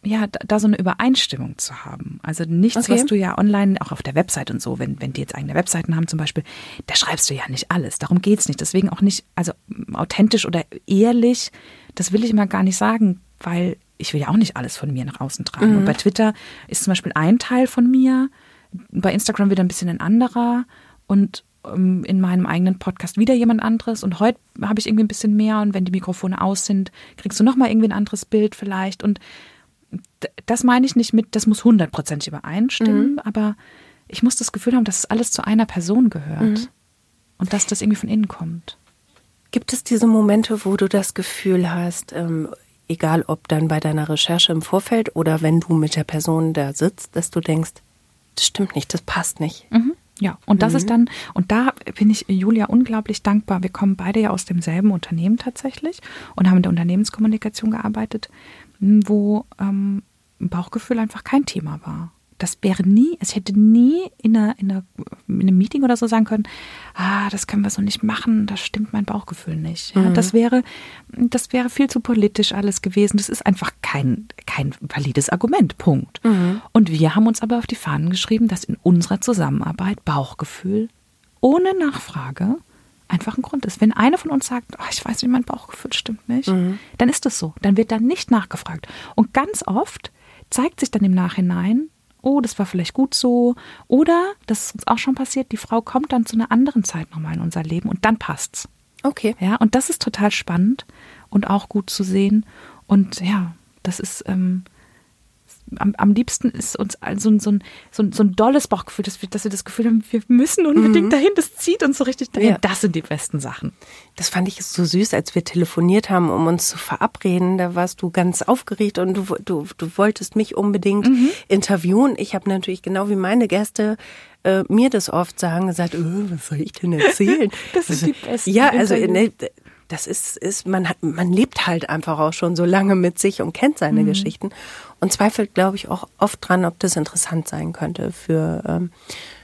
ja, da so eine Übereinstimmung zu haben. Also nichts, okay. was du ja online, auch auf der Website und so, wenn, wenn die jetzt eigene Webseiten haben zum Beispiel, da schreibst du ja nicht alles. Darum geht's nicht. Deswegen auch nicht, also authentisch oder ehrlich, das will ich immer gar nicht sagen, weil ich will ja auch nicht alles von mir nach außen tragen. Mhm. Und bei Twitter ist zum Beispiel ein Teil von mir, bei Instagram wieder ein bisschen ein anderer und ähm, in meinem eigenen Podcast wieder jemand anderes und heute habe ich irgendwie ein bisschen mehr und wenn die Mikrofone aus sind, kriegst du nochmal irgendwie ein anderes Bild vielleicht und das meine ich nicht mit, das muss hundertprozentig übereinstimmen, mhm. aber ich muss das Gefühl haben, dass es alles zu einer Person gehört mhm. und dass das irgendwie von innen kommt. Gibt es diese Momente, wo du das Gefühl hast, ähm, egal ob dann bei deiner Recherche im Vorfeld oder wenn du mit der Person da sitzt, dass du denkst, das stimmt nicht, das passt nicht? Mhm. Ja, und das ist mhm. dann, und da bin ich Julia unglaublich dankbar. Wir kommen beide ja aus demselben Unternehmen tatsächlich und haben in der Unternehmenskommunikation gearbeitet wo ähm, Bauchgefühl einfach kein Thema war. Das wäre nie, es hätte nie in, einer, in, einer, in einem Meeting oder so sagen können, ah, das können wir so nicht machen, da stimmt mein Bauchgefühl nicht. Ja, mhm. Das wäre, das wäre viel zu politisch alles gewesen. Das ist einfach kein, kein valides Argument. Punkt. Mhm. Und wir haben uns aber auf die Fahnen geschrieben, dass in unserer Zusammenarbeit Bauchgefühl ohne Nachfrage einfach ein Grund ist. Wenn eine von uns sagt, oh, ich weiß nicht, mein Bauchgefühl stimmt nicht, mhm. dann ist das so. Dann wird dann nicht nachgefragt. Und ganz oft zeigt sich dann im Nachhinein, oh, das war vielleicht gut so. Oder, das ist uns auch schon passiert, die Frau kommt dann zu einer anderen Zeit nochmal in unser Leben und dann passt's. Okay. Ja, und das ist total spannend und auch gut zu sehen. Und ja, das ist, ähm, am, am liebsten ist uns so, so, ein, so, ein, so ein dolles Bauchgefühl, dass wir, dass wir das Gefühl haben, wir müssen unbedingt mhm. dahin, das zieht uns so richtig dahin. Ja. Das sind die besten Sachen. Das fand ich so süß, als wir telefoniert haben, um uns zu verabreden. Da warst du ganz aufgeregt und du, du, du wolltest mich unbedingt mhm. interviewen. Ich habe natürlich genau wie meine Gäste äh, mir das oft sagen, gesagt, oh, was soll ich denn erzählen? das sind die besten. Ja, also ne, das ist, ist man hat, man lebt halt einfach auch schon so lange mit sich und kennt seine mhm. Geschichten und zweifelt, glaube ich, auch oft dran, ob das interessant sein könnte für, ähm,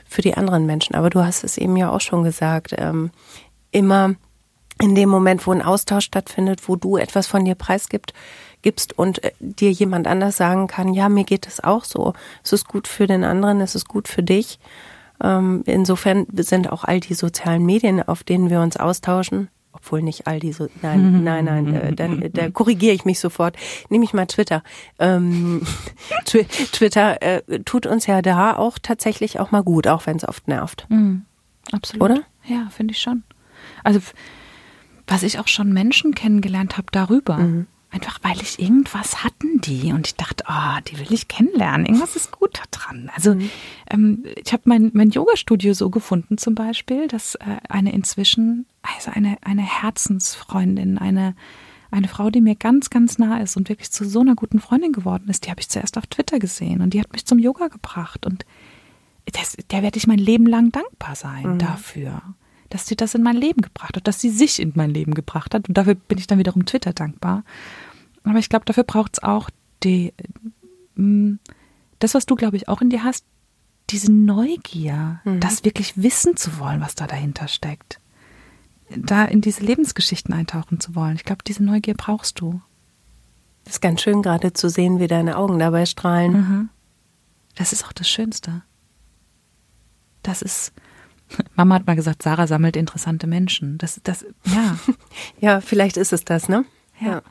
für die anderen Menschen. Aber du hast es eben ja auch schon gesagt, ähm, immer in dem Moment, wo ein Austausch stattfindet, wo du etwas von dir preisgibst, gibst und äh, dir jemand anders sagen kann, ja, mir geht es auch so. Es ist gut für den anderen, es ist gut für dich. Ähm, insofern sind auch all die sozialen Medien, auf denen wir uns austauschen, obwohl nicht all diese, nein, nein, nein, äh, dann äh, da korrigiere ich mich sofort. Nehme ich mal Twitter. Ähm, Twi Twitter äh, tut uns ja da auch tatsächlich auch mal gut, auch wenn es oft nervt. Mhm. Absolut. Oder? Ja, finde ich schon. Also, was ich auch schon Menschen kennengelernt habe darüber. Mhm. Einfach weil ich irgendwas hatten die und ich dachte, oh, die will ich kennenlernen. Irgendwas ist gut da dran. Also Mhm. ähm, ich habe mein, mein Yoga-Studio so gefunden zum Beispiel, dass äh, eine inzwischen, also eine, eine Herzensfreundin, eine, eine Frau, die mir ganz, ganz nah ist und wirklich zu so einer guten Freundin geworden ist, die habe ich zuerst auf Twitter gesehen und die hat mich zum Yoga gebracht und das, der werde ich mein Leben lang dankbar sein dafür, dass sie das in mein Leben gebracht hat, dass sie sich in mein Leben gebracht hat. Und dafür bin ich dann wiederum Twitter dankbar. Aber ich glaube, dafür braucht es auch die, mm, das, was du, glaube ich, auch in dir hast, diese Neugier, das wirklich wissen zu wollen, was da dahinter steckt. Da in diese Lebensgeschichten eintauchen zu wollen. Ich glaube, diese Neugier brauchst du. Das ist ganz schön gerade zu sehen, wie deine Augen dabei strahlen. Mhm. Das ist auch das Schönste. Das ist, Mama hat mal gesagt, Sarah sammelt interessante Menschen. Das, das, ja. Ja, vielleicht ist es das, ne? Ja.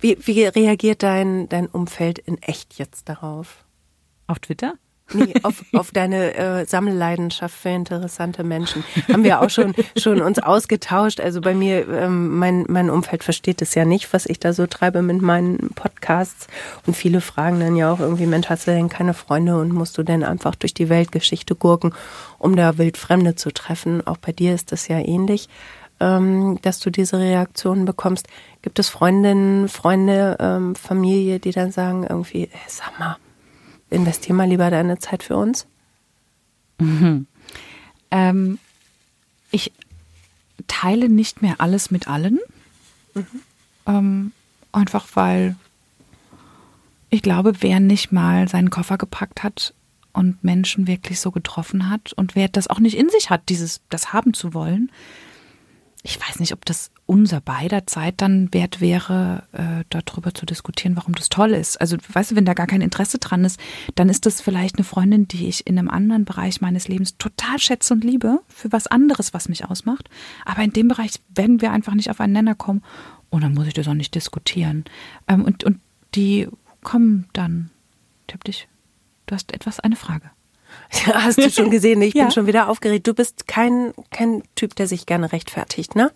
Wie, wie reagiert dein, dein Umfeld in echt jetzt darauf? Auf Twitter? Nee, auf, auf deine äh, Sammelleidenschaft für interessante Menschen. Haben wir auch schon, schon uns ausgetauscht. Also bei mir, ähm, mein, mein Umfeld versteht es ja nicht, was ich da so treibe mit meinen Podcasts. Und viele fragen dann ja auch irgendwie, Mensch, hast du denn keine Freunde und musst du denn einfach durch die Weltgeschichte gurken, um da wildfremde zu treffen? Auch bei dir ist das ja ähnlich, ähm, dass du diese Reaktionen bekommst. Gibt es Freundinnen, Freunde, ähm, Familie, die dann sagen irgendwie, ey, sag mal, investier mal lieber deine Zeit für uns? Ähm, ich teile nicht mehr alles mit allen. Ähm, einfach weil ich glaube, wer nicht mal seinen Koffer gepackt hat und Menschen wirklich so getroffen hat und wer das auch nicht in sich hat, dieses, das haben zu wollen, ich weiß nicht, ob das unser beider Zeit dann wert wäre, äh, darüber zu diskutieren, warum das toll ist. Also, weißt du, wenn da gar kein Interesse dran ist, dann ist das vielleicht eine Freundin, die ich in einem anderen Bereich meines Lebens total schätze und liebe, für was anderes, was mich ausmacht. Aber in dem Bereich werden wir einfach nicht auf einen Nenner kommen und dann muss ich das auch nicht diskutieren. Ähm, und, und die kommen dann. Ich hab dich. Du hast etwas, eine Frage. Ja, hast du schon gesehen, ich Ja. bin schon wieder aufgeregt. Du bist kein, kein Typ, der sich gerne rechtfertigt, ne?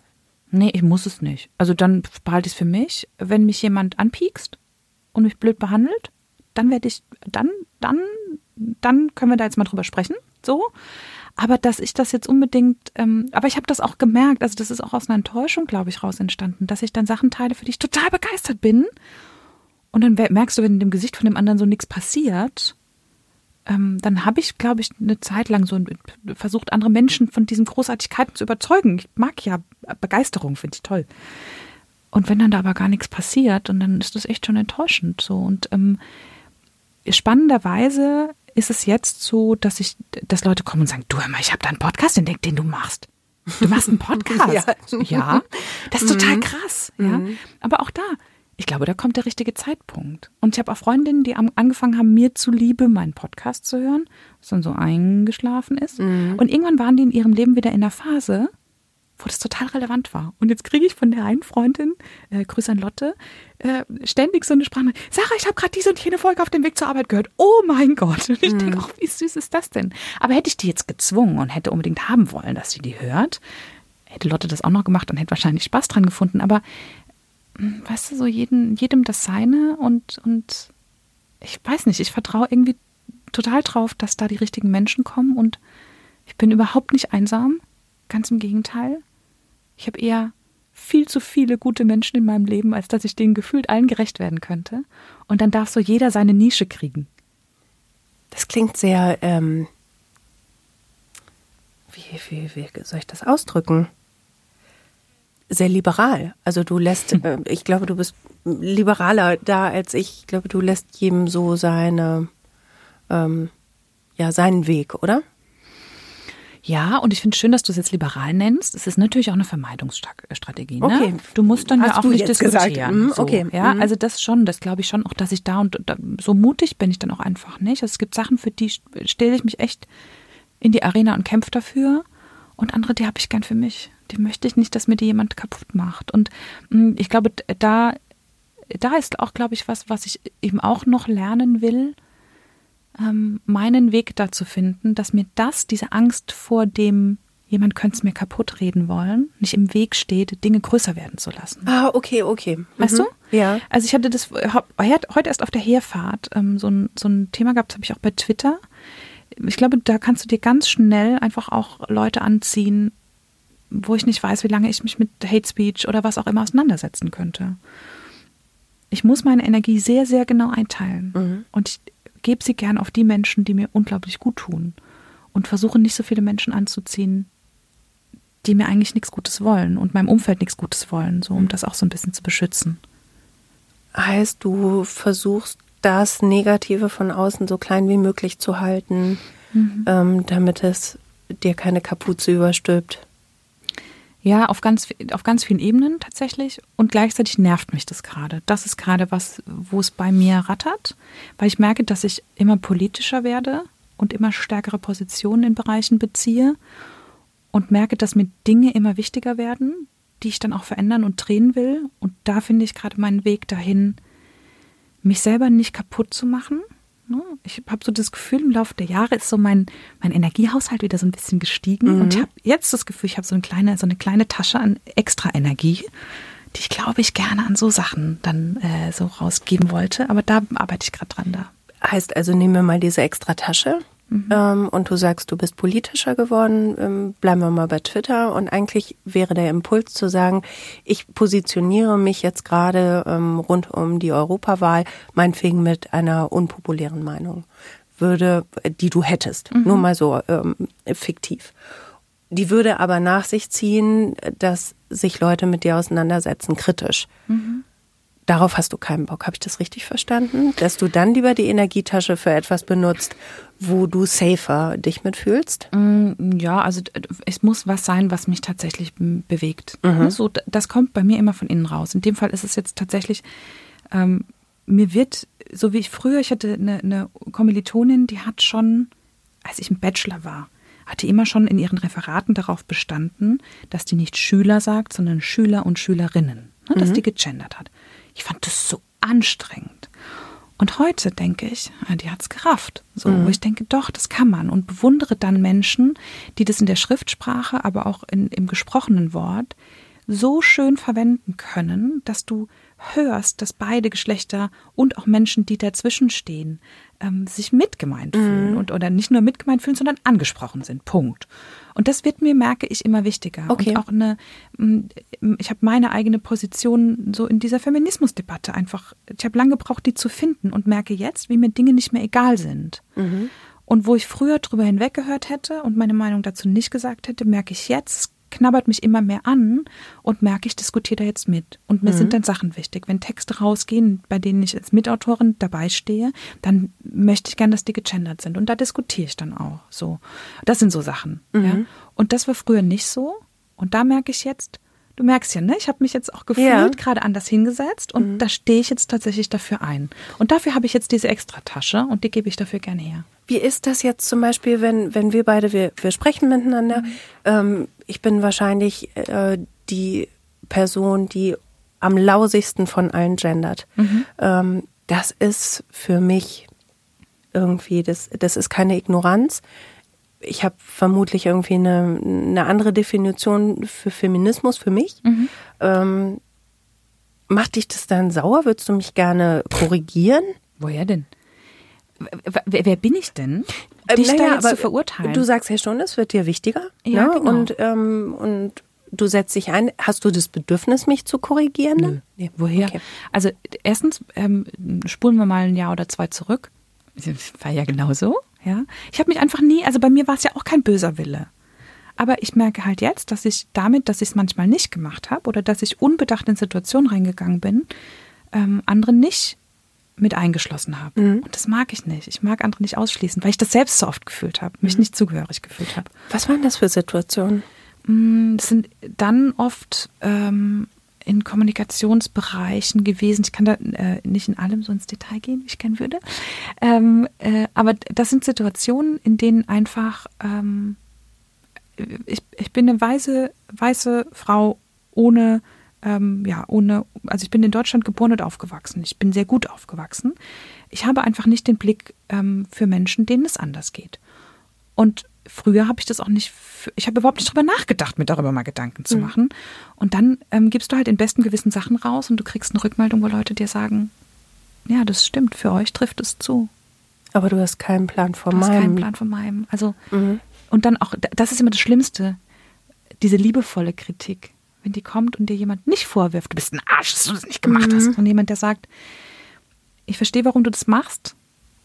Nee, ich muss es nicht. Also dann behalte ich es für mich. Wenn mich jemand anpiekst und mich blöd behandelt, dann werde ich, dann, dann, dann können wir da jetzt mal drüber sprechen. So. Aber dass ich das jetzt unbedingt, ähm, aber ich habe das auch gemerkt, also das ist auch aus einer Enttäuschung, glaube ich, raus entstanden, dass ich dann Sachen teile, für die ich total begeistert bin. Und dann merkst du, wenn in dem Gesicht von dem anderen so nichts passiert, ähm, dann habe ich, glaube ich, eine Zeit lang so versucht, andere Menschen von diesen Großartigkeiten zu überzeugen. Ich mag ja Begeisterung, finde ich toll. Und wenn dann da aber gar nichts passiert, und dann ist das echt schon enttäuschend. So und ähm, spannenderweise ist es jetzt so, dass ich, dass Leute kommen und sagen, du hör mal, ich habe da einen Podcast entdeckt, den du machst. Du machst einen Podcast. Ja. ja. Das ist total krass. Ja. Aber auch da, ich glaube, da kommt der richtige Zeitpunkt. Und ich habe auch Freundinnen, die angefangen haben, mir zuliebe meinen Podcast zu hören, was dann so eingeschlafen ist. Und irgendwann waren die in ihrem Leben wieder in der Phase, wo das total relevant war. Und jetzt kriege ich von der einen Freundin, äh, Grüße an Lotte, äh, ständig so eine Sprache. Sarah, ich habe gerade diese und jene Folge auf dem Weg zur Arbeit gehört. Oh mein Gott. Und ich denke, auch, wie süß ist das denn? Aber hätte ich die jetzt gezwungen und hätte unbedingt haben wollen, dass sie die hört, hätte Lotte das auch noch gemacht und hätte wahrscheinlich Spaß dran gefunden. Aber weißt du, so jeden, jedem das Seine und, und ich weiß nicht, ich vertraue irgendwie total drauf, dass da die richtigen Menschen kommen und ich bin überhaupt nicht einsam. Ganz im Gegenteil. Ich habe eher viel zu viele gute Menschen in meinem Leben, als dass ich denen gefühlt allen gerecht werden könnte. Und dann darf so jeder seine Nische kriegen. Das klingt sehr, ähm, wie, wie, wie soll ich das ausdrücken? Sehr liberal. Also du lässt, äh, ich glaube, du bist liberaler da als ich. Ich glaube, du lässt jedem so seine, ähm, ja, seinen Weg, oder? Ja, und ich finde schön, dass du es jetzt liberal nennst. Es ist natürlich auch eine Vermeidungsstrategie. Ne? Okay. Du musst dann ja Hast auch du nicht diskutieren. So, okay. Ja, Mhm. also das schon, das glaube ich schon, auch dass ich da und da, so mutig bin ich dann auch einfach nicht. Also es gibt Sachen, für die stelle ich mich echt in die Arena und kämpfe dafür. Und andere, die habe ich gern für mich. Die möchte ich nicht, dass mir die jemand kaputt macht. Und mh, ich glaube, da, da ist auch, glaube ich, was, was ich eben auch noch lernen will, ähm, meinen Weg dazu finden, dass mir das, diese Angst vor dem, jemand könnte es mir kaputt reden wollen, nicht im Weg steht, Dinge größer werden zu lassen. Ah, okay, okay. Weißt Mhm. du? Ja. Also ich hatte das hab- heute erst auf der Herfahrt ähm, so, ein, so ein Thema gehabt, das habe ich auch bei Twitter. Ich glaube, da kannst du dir ganz schnell einfach auch Leute anziehen, wo ich nicht weiß, wie lange ich mich mit Hate Speech oder was auch immer auseinandersetzen könnte. Ich muss meine Energie sehr, sehr genau einteilen. Und ich gebe sie gern auf die Menschen, die mir unglaublich gut tun. Und versuche nicht so viele Menschen anzuziehen, die mir eigentlich nichts Gutes wollen und meinem Umfeld nichts Gutes wollen, so um das auch so ein bisschen zu beschützen. Heißt, du versuchst das Negative von außen so klein wie möglich zu halten, ähm, damit es dir keine Kapuze überstülpt. Ja, auf ganz, auf ganz vielen Ebenen tatsächlich. Und gleichzeitig nervt mich das gerade. Das ist gerade was, wo es bei mir rattert, weil ich merke, dass ich immer politischer werde und immer stärkere Positionen in Bereichen beziehe und merke, dass mir Dinge immer wichtiger werden, die ich dann auch verändern und drehen will. Und da finde ich gerade meinen Weg dahin, mich selber nicht kaputt zu machen. Ne? Ich habe so das Gefühl, im Laufe der Jahre ist so mein, mein Energiehaushalt wieder so ein bisschen gestiegen. Und ich habe jetzt das Gefühl, ich habe so eine kleine, so eine kleine Tasche an extra Energie, die ich glaube ich gerne an so Sachen dann äh, so rausgeben wollte. Aber da arbeite ich gerade dran da. Heißt also, nehmen wir mal diese extra Tasche ähm, und du sagst, du bist politischer geworden, ähm, bleiben wir mal bei Twitter. Und eigentlich wäre der Impuls zu sagen, ich positioniere mich jetzt gerade ähm, rund um die Europawahl, meinetwegen mit einer unpopulären Meinung, würde, die du hättest, nur mal so ähm, fiktiv. Die würde aber nach sich ziehen, dass sich Leute mit dir auseinandersetzen, kritisch. Darauf hast du keinen Bock. Habe ich das richtig verstanden? Dass du dann lieber die Energietasche für etwas benutzt, wo du safer dich mitfühlst? Mm, Ja, also es muss was sein, was mich tatsächlich bewegt. Ne, So, d- das kommt bei mir immer von innen raus. In dem Fall ist es jetzt tatsächlich, ähm, mir wird, so wie ich früher, ich hatte eine, eine Kommilitonin, die hat schon, als ich im Bachelor war, hat die immer schon in ihren Referaten darauf bestanden, dass die nicht Schüler sagt, sondern Schüler und Schülerinnen. Ne, dass die gegendert hat. Ich fand das so anstrengend. Und heute denke ich, ja, die hat's gerafft. So, wo ich denke, doch, das kann man. Und bewundere dann Menschen, die das in der Schriftsprache, aber auch in, im gesprochenen Wort so schön verwenden können, dass du hörst, dass beide Geschlechter und auch Menschen, die dazwischen stehen, ähm, sich mitgemeint fühlen und oder nicht nur mitgemeint fühlen, sondern angesprochen sind. Punkt. Und das wird mir, merke ich, immer wichtiger. Okay. Und auch eine, ich habe meine eigene Position so in dieser Feminismusdebatte einfach, ich habe lange gebraucht, die zu finden und merke jetzt, wie mir Dinge nicht mehr egal sind. Und wo ich früher drüber hinweggehört hätte und meine Meinung dazu nicht gesagt hätte, merke ich jetzt, knabbert mich immer mehr an und merke, ich diskutiere da jetzt mit. Und mir sind dann Sachen wichtig. Wenn Texte rausgehen, bei denen ich als Mitautorin dabei stehe, dann möchte ich gern, dass die gegendert sind. Und da diskutiere ich dann auch. So. Das sind so Sachen. Ja. Und das war früher nicht so. Und da merke ich jetzt, du merkst ja, ne, ich habe mich jetzt auch gefühlt Ja. gerade anders hingesetzt und da stehe ich jetzt tatsächlich dafür ein. Und dafür habe ich jetzt diese Extratasche und die gebe ich dafür gerne her. Wie ist das jetzt zum Beispiel, wenn, wenn wir beide, wir, wir sprechen miteinander? Ähm, ich bin wahrscheinlich äh, die Person, die am lausigsten von allen gendert. Ähm, das ist für mich irgendwie, das, das ist keine Ignoranz. Ich habe vermutlich irgendwie eine, eine andere Definition für Feminismus für mich. Ähm, macht dich das dann sauer? Würdest du mich gerne korrigieren? Woher denn? Wer, wer bin ich denn, Ähm, dich da naja, zu verurteilen? Du sagst ja schon, es wird dir wichtiger. Ja, ne? genau. Und, ähm, und du setzt dich ein. Hast du das Bedürfnis, mich zu korrigieren? Nö. Nee. Woher? Okay. Also erstens ähm, spulen wir mal ein Jahr oder zwei zurück. War ja genauso. Ja, ich habe mich einfach nie. Also bei mir war es ja auch kein böser Wille. Aber ich merke halt jetzt, dass ich damit, dass ich es manchmal nicht gemacht habe oder dass ich unbedacht in Situationen reingegangen bin, ähm, andere nicht mit eingeschlossen habe. Und das mag ich nicht. Ich mag andere nicht ausschließen, weil ich das selbst so oft gefühlt habe, mich nicht zugehörig gefühlt habe. Was waren das für Situationen? Mm, Das sind dann oft ähm, in Kommunikationsbereichen gewesen. Ich kann da äh, nicht in allem so ins Detail gehen, wie ich gerne würde. Ähm, äh, aber das sind Situationen, in denen einfach ähm, ich, ich bin eine weise weiße Frau ohne, ähm, ja, ohne, also ich bin in Deutschland geboren und aufgewachsen. Ich bin sehr gut aufgewachsen. Ich habe einfach nicht den Blick ähm, für Menschen, denen es anders geht. Und früher habe ich das auch nicht, ich habe überhaupt nicht drüber nachgedacht, mir darüber mal Gedanken zu mhm. machen. Und dann ähm, gibst du halt in bestem Gewissen Sachen raus und du kriegst eine Rückmeldung, wo Leute dir sagen, ja, das stimmt, für euch trifft es zu. Aber du hast keinen Plan von meinem. Du hast keinen Plan von meinem. Also, mhm. und dann auch, das ist immer das Schlimmste, diese liebevolle Kritik. Wenn die kommt und dir jemand nicht vorwirft, du bist ein Arsch, dass du das nicht gemacht mhm. hast, sondern jemand, der sagt, ich verstehe, warum du das machst,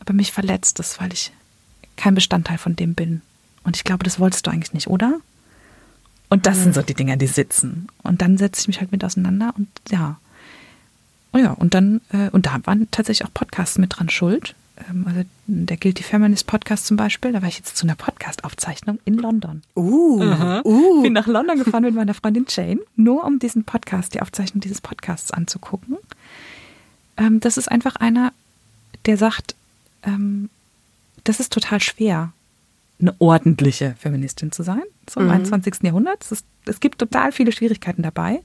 aber mich verletzt es, weil ich kein Bestandteil von dem bin. Und ich glaube, das wolltest du eigentlich nicht, oder? Und das mhm. sind so die Dinger, die sitzen. Und dann setze ich mich halt mit auseinander und ja. Oh ja, und dann, äh, und da waren tatsächlich auch Podcasts mit dran schuld. Ähm, also der Guilty Feminist Podcast zum Beispiel, da war ich jetzt zu einer Podcast-Aufzeichnung in London. Uh, uh, uh. Bin nach London gefahren mit meiner Freundin Jane, nur um diesen Podcast, die Aufzeichnung dieses Podcasts anzugucken. Ähm, das ist einfach einer, der sagt, ähm, das ist total schwer, eine ordentliche Feministin zu sein, so im mhm. 21. Jahrhundert. Es, ist, es, gibt total viele Schwierigkeiten dabei.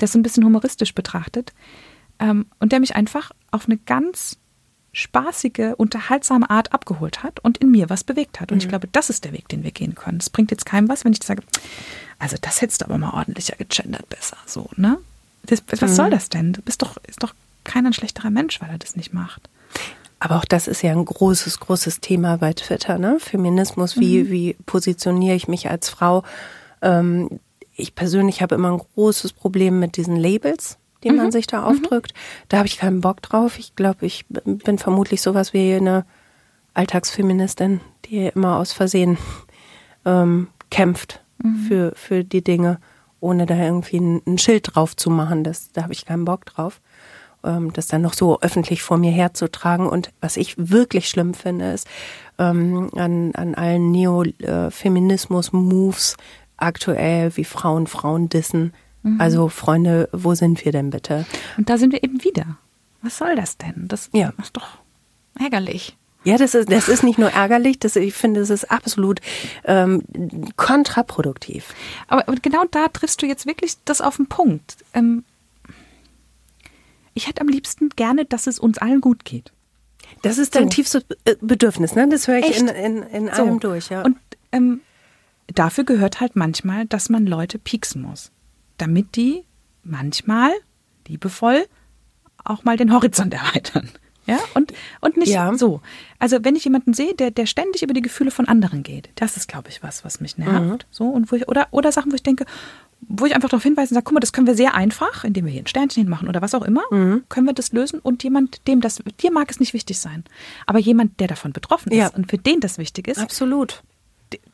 Der ist so ein bisschen humoristisch betrachtet. Ähm, und der mich einfach auf eine ganz spaßige, unterhaltsame Art abgeholt hat und in mir was bewegt hat. Und mhm. ich glaube, das ist der Weg, den wir gehen können. Es bringt jetzt keinem was, wenn ich sage, also das hättest du aber mal ordentlicher gegendert besser, so, ne? Das, was mhm. soll das denn? Du bist doch, ist doch keiner ein schlechterer Mensch, weil er das nicht macht. Aber auch das ist ja ein großes, großes Thema bei Twitter, ne? Feminismus, wie, mhm. wie positioniere ich mich als Frau? Ähm, ich persönlich habe immer ein großes Problem mit diesen Labels die mhm. man sich da aufdrückt. Mhm. Da habe ich keinen Bock drauf. Ich glaube, ich bin vermutlich sowas wie eine Alltagsfeministin, die immer aus Versehen ähm, kämpft mhm. für, für die Dinge, ohne da irgendwie ein, ein Schild drauf zu machen. Das, da habe ich keinen Bock drauf. Ähm, das dann noch so öffentlich vor mir herzutragen. Und was ich wirklich schlimm finde, ist ähm, an, an allen Neofeminismus-Moves aktuell, wie Frauen Frauen dissen, Mhm. Also Freunde, wo sind wir denn bitte? Und da sind wir eben wieder. Was soll das denn? Das ja. ist doch ärgerlich. Ja, das ist, das ist nicht nur ärgerlich, das, ich finde, es ist absolut ähm, kontraproduktiv. Aber, aber, genau da triffst du jetzt wirklich das auf den Punkt. Ähm, ich hätte am liebsten gerne, dass es uns allen gut geht. Das ist dein so. tiefstes äh, Bedürfnis, ne? Das höre ich Echt? in, in, in allem so. durch, ja. Und ähm, dafür gehört halt manchmal, dass man Leute pieksen muss damit die manchmal liebevoll auch mal den Horizont erweitern. Ja, und, und nicht ja. so. Also, wenn ich jemanden sehe, der, der ständig über die Gefühle von anderen geht, das ist, glaube ich, was, was mich nervt. Mhm. So, und wo ich, oder, oder Sachen, wo ich denke, wo ich einfach darauf hinweise und sage, guck mal, das können wir sehr einfach, indem wir hier ein Sternchen hinmachen oder was auch immer, mhm. können wir das lösen und jemand, dem das, dir mag es nicht wichtig sein. Aber jemand, der davon betroffen ist ja. und für den das wichtig ist, absolut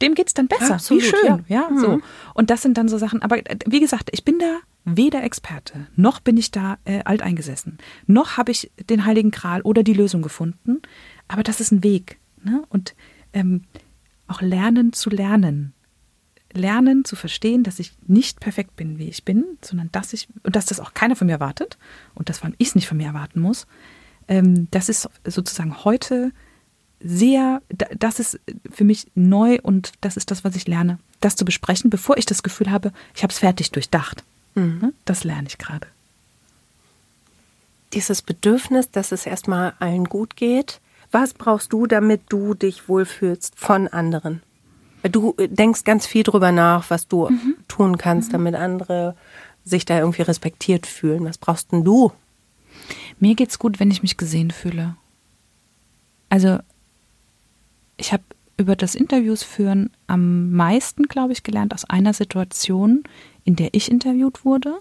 dem geht es dann besser. Absolut, Wie schön, ja, ja mhm. so. Und das sind dann so Sachen. Aber äh, wie gesagt, ich bin da weder Experte, noch bin ich da äh, alteingesessen, noch habe ich den Heiligen Gral oder die Lösung gefunden. Aber das ist ein Weg. Ne? Und ähm, auch lernen zu lernen. Lernen zu verstehen, dass ich nicht perfekt bin, wie ich bin, sondern dass ich, und dass das auch keiner von mir erwartet und dass vor allem ich es nicht von mir erwarten muss. Ähm, das ist sozusagen heute sehr, das ist für mich neu und das ist das, was ich lerne, das zu besprechen, bevor ich das Gefühl habe, ich habe es fertig durchdacht. Mhm. Ne? Das lerne ich gerade. Dieses Bedürfnis, dass es erstmal allen gut geht, was brauchst du, damit du dich wohlfühlst von anderen? Du denkst ganz viel drüber nach, was du mhm. tun kannst, mhm. damit andere sich da irgendwie respektiert fühlen. Was brauchst denn du? Mir geht's gut, wenn ich mich gesehen fühle. Also ich habe über das Interviews führen am meisten, glaube ich, gelernt aus einer Situation, in der ich interviewt wurde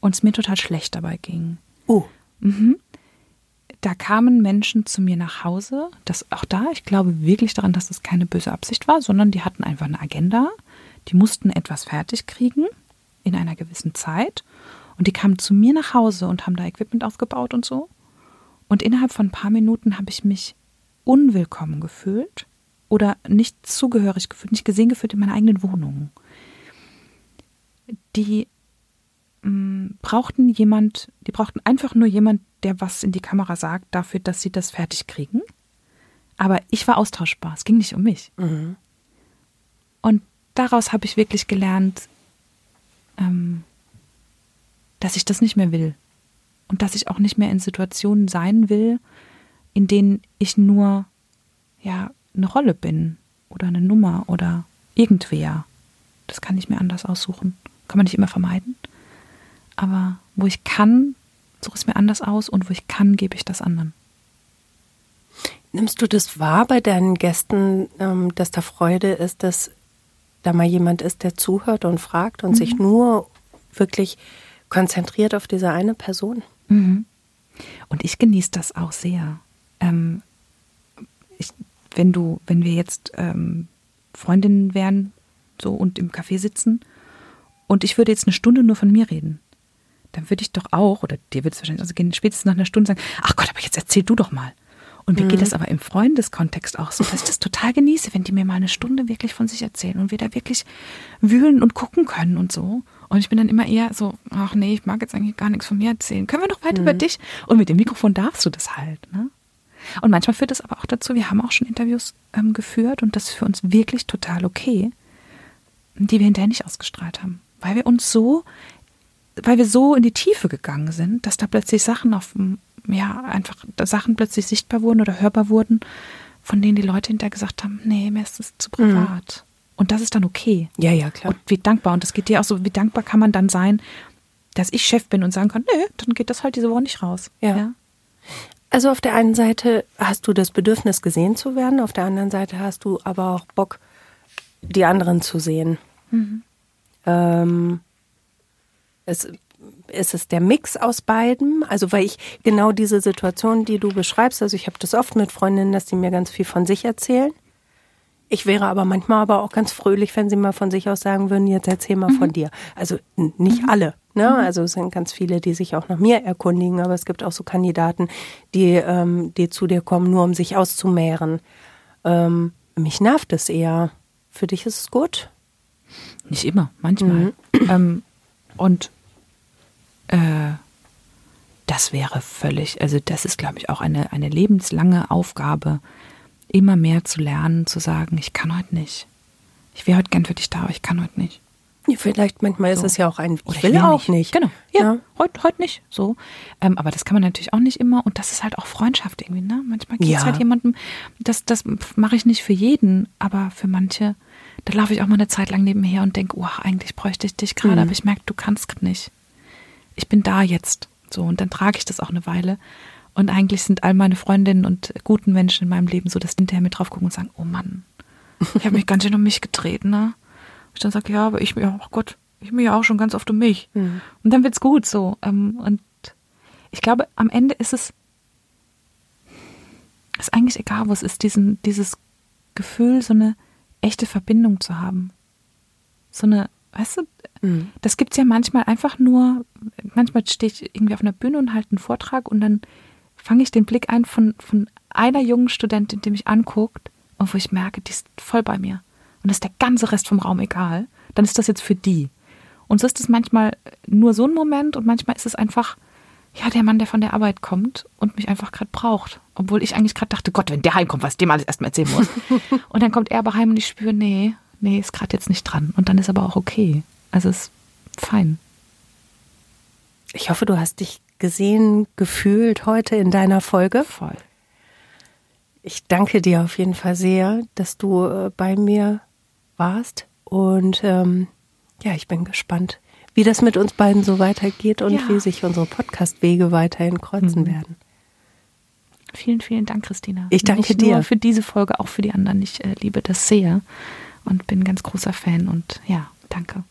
und es mir total schlecht dabei ging. Oh. Mhm. Da kamen Menschen zu mir nach Hause, das auch da, ich glaube wirklich daran, dass das keine böse Absicht war, sondern die hatten einfach eine Agenda, die mussten etwas fertig kriegen in einer gewissen Zeit und die kamen zu mir nach Hause und haben da Equipment aufgebaut und so. Und innerhalb von ein paar Minuten habe ich mich unwillkommen gefühlt oder nicht zugehörig gefühlt, nicht gesehen gefühlt in meiner eigenen Wohnung. Die brauchten jemand, die brauchten einfach nur jemand, der was in die Kamera sagt, dafür, dass sie das fertig kriegen. Aber ich war austauschbar. Es ging nicht um mich. Mhm. Und daraus habe ich wirklich gelernt, ähm, dass ich das nicht mehr will. Und dass ich auch nicht mehr in Situationen sein will, in denen ich nur ja eine Rolle bin oder eine Nummer oder irgendwer. Das kann ich mir anders aussuchen. Kann man nicht immer vermeiden. Aber wo ich kann, suche es mir anders aus und wo ich kann, gebe ich das anderen. Nimmst du das wahr bei deinen Gästen, ähm, dass da Freude ist, dass da mal jemand ist, der zuhört und fragt und mhm. sich nur wirklich konzentriert auf diese eine Person? Mhm. Und ich genieße das auch sehr. Ähm, ich, wenn du, wenn wir jetzt ähm, Freundinnen wären, so und im Café sitzen und ich würde jetzt eine Stunde nur von mir reden, dann würde ich doch auch, oder dir wird es wahrscheinlich also gehen, spätestens nach einer Stunde sagen, ach Gott, aber jetzt erzähl du doch mal. Und mir mhm. geht das aber im Freundeskontext auch so, dass ich das total genieße, wenn die mir mal eine Stunde wirklich von sich erzählen und wir da wirklich wühlen und gucken können und so. Und ich bin dann immer eher so, ach nee, ich mag jetzt eigentlich gar nichts von mir erzählen. Können wir noch weiter mhm. über dich? Und mit dem Mikrofon darfst du das halt, ne? Und manchmal führt das aber auch dazu, wir haben auch schon Interviews ähm, geführt und das ist für uns wirklich total okay, die wir hinterher nicht ausgestrahlt haben. Weil wir uns so, weil wir so in die Tiefe gegangen sind, dass da plötzlich Sachen auf ja, einfach Sachen plötzlich sichtbar wurden oder hörbar wurden, von denen die Leute hinterher gesagt haben, nee, mir ist das zu privat. Mhm. Und das ist dann okay. Ja, ja, klar. Und wie dankbar, und das geht dir auch so, wie dankbar kann man dann sein, dass ich Chef bin und sagen kann, nee, dann geht das halt diese Woche nicht raus. Ja. ja. Also auf der einen Seite hast du das Bedürfnis, gesehen zu werden, auf der anderen Seite hast du aber auch Bock, die anderen zu sehen. Mhm. Ähm, es ist es der Mix aus beiden? Also weil ich genau diese Situation, die du beschreibst, also ich habe das oft mit Freundinnen, dass die mir ganz viel von sich erzählen. Ich wäre aber manchmal aber auch ganz fröhlich, wenn sie mal von sich aus sagen würden, jetzt erzähl mal mhm. von dir. Also nicht mhm. alle, ne? Mhm. Also es sind ganz viele, die sich auch nach mir erkundigen, aber es gibt auch so Kandidaten, die, ähm, die zu dir kommen, nur um sich auszumehren. Ähm, mich nervt es eher. Für dich ist es gut? Nicht immer, manchmal. Mhm. Ähm, und äh, das wäre völlig, also das ist, glaube ich, auch eine, eine lebenslange Aufgabe, immer mehr zu lernen, zu sagen, ich kann heute nicht. Ich wäre heute gern für dich da, aber ich kann heute nicht. Ja, vielleicht manchmal so. ist es ja auch ein, ich, Oder will, will auch nicht. nicht. Genau, ja, ja. heute heut nicht. So, ähm, aber das kann man natürlich auch nicht immer. Und das ist halt auch Freundschaft irgendwie. Ne? Manchmal geht es ja. halt jemandem. Das, das mache ich nicht für jeden, aber für manche. Da laufe ich auch mal eine Zeit lang nebenher und denke, oh, eigentlich bräuchte ich dich gerade, mhm. aber ich merke, du kannst nicht ich bin da jetzt. So, und dann trage ich das auch eine Weile. Und eigentlich sind all meine Freundinnen und guten Menschen in meinem Leben so, dass die hinterher mit drauf gucken und sagen, oh Mann, ich habe mich ganz schön um mich gedreht, ne? Ich dann sage, ja, aber ich mir, oh Gott, ich mir ja auch schon ganz oft um mich. Mhm. Und dann wird's gut so. Ähm, und ich glaube, am Ende ist es ist eigentlich egal, wo es ist, diesen, dieses Gefühl, so eine echte Verbindung zu haben. So eine, weißt du, Mhm. Das gibt es ja manchmal einfach nur, manchmal stehe ich irgendwie auf einer Bühne und halte einen Vortrag und dann fange ich den Blick ein von, von einer jungen Studentin, die mich anguckt und wo ich merke, die ist voll bei mir. Und ist der ganze Rest vom Raum egal. Dann ist das jetzt für die. Und so ist es manchmal nur so ein Moment und manchmal ist es einfach, ja, der Mann, der von der Arbeit kommt und mich einfach gerade braucht. Obwohl ich eigentlich gerade dachte, Gott, wenn der heimkommt, was ich dem alles erstmal erzählen muss. und dann kommt er aber heim und ich spüre, nee, nee, ist gerade jetzt nicht dran. Und dann ist aber auch okay. Also ist fein. Ich hoffe, du hast dich gesehen, gefühlt heute in deiner Folge. Voll. Ich danke dir auf jeden Fall sehr, dass du äh, bei mir warst. Und ähm, ja, ich bin gespannt, wie das mit uns beiden so weitergeht und ja. wie sich unsere Podcast-Wege weiterhin kreuzen mhm. werden. Vielen, vielen Dank, Christina. Ich danke Nicht dir. Für diese Folge, auch für die anderen. Ich äh, liebe das sehr und bin ein ganz großer Fan und ja, danke.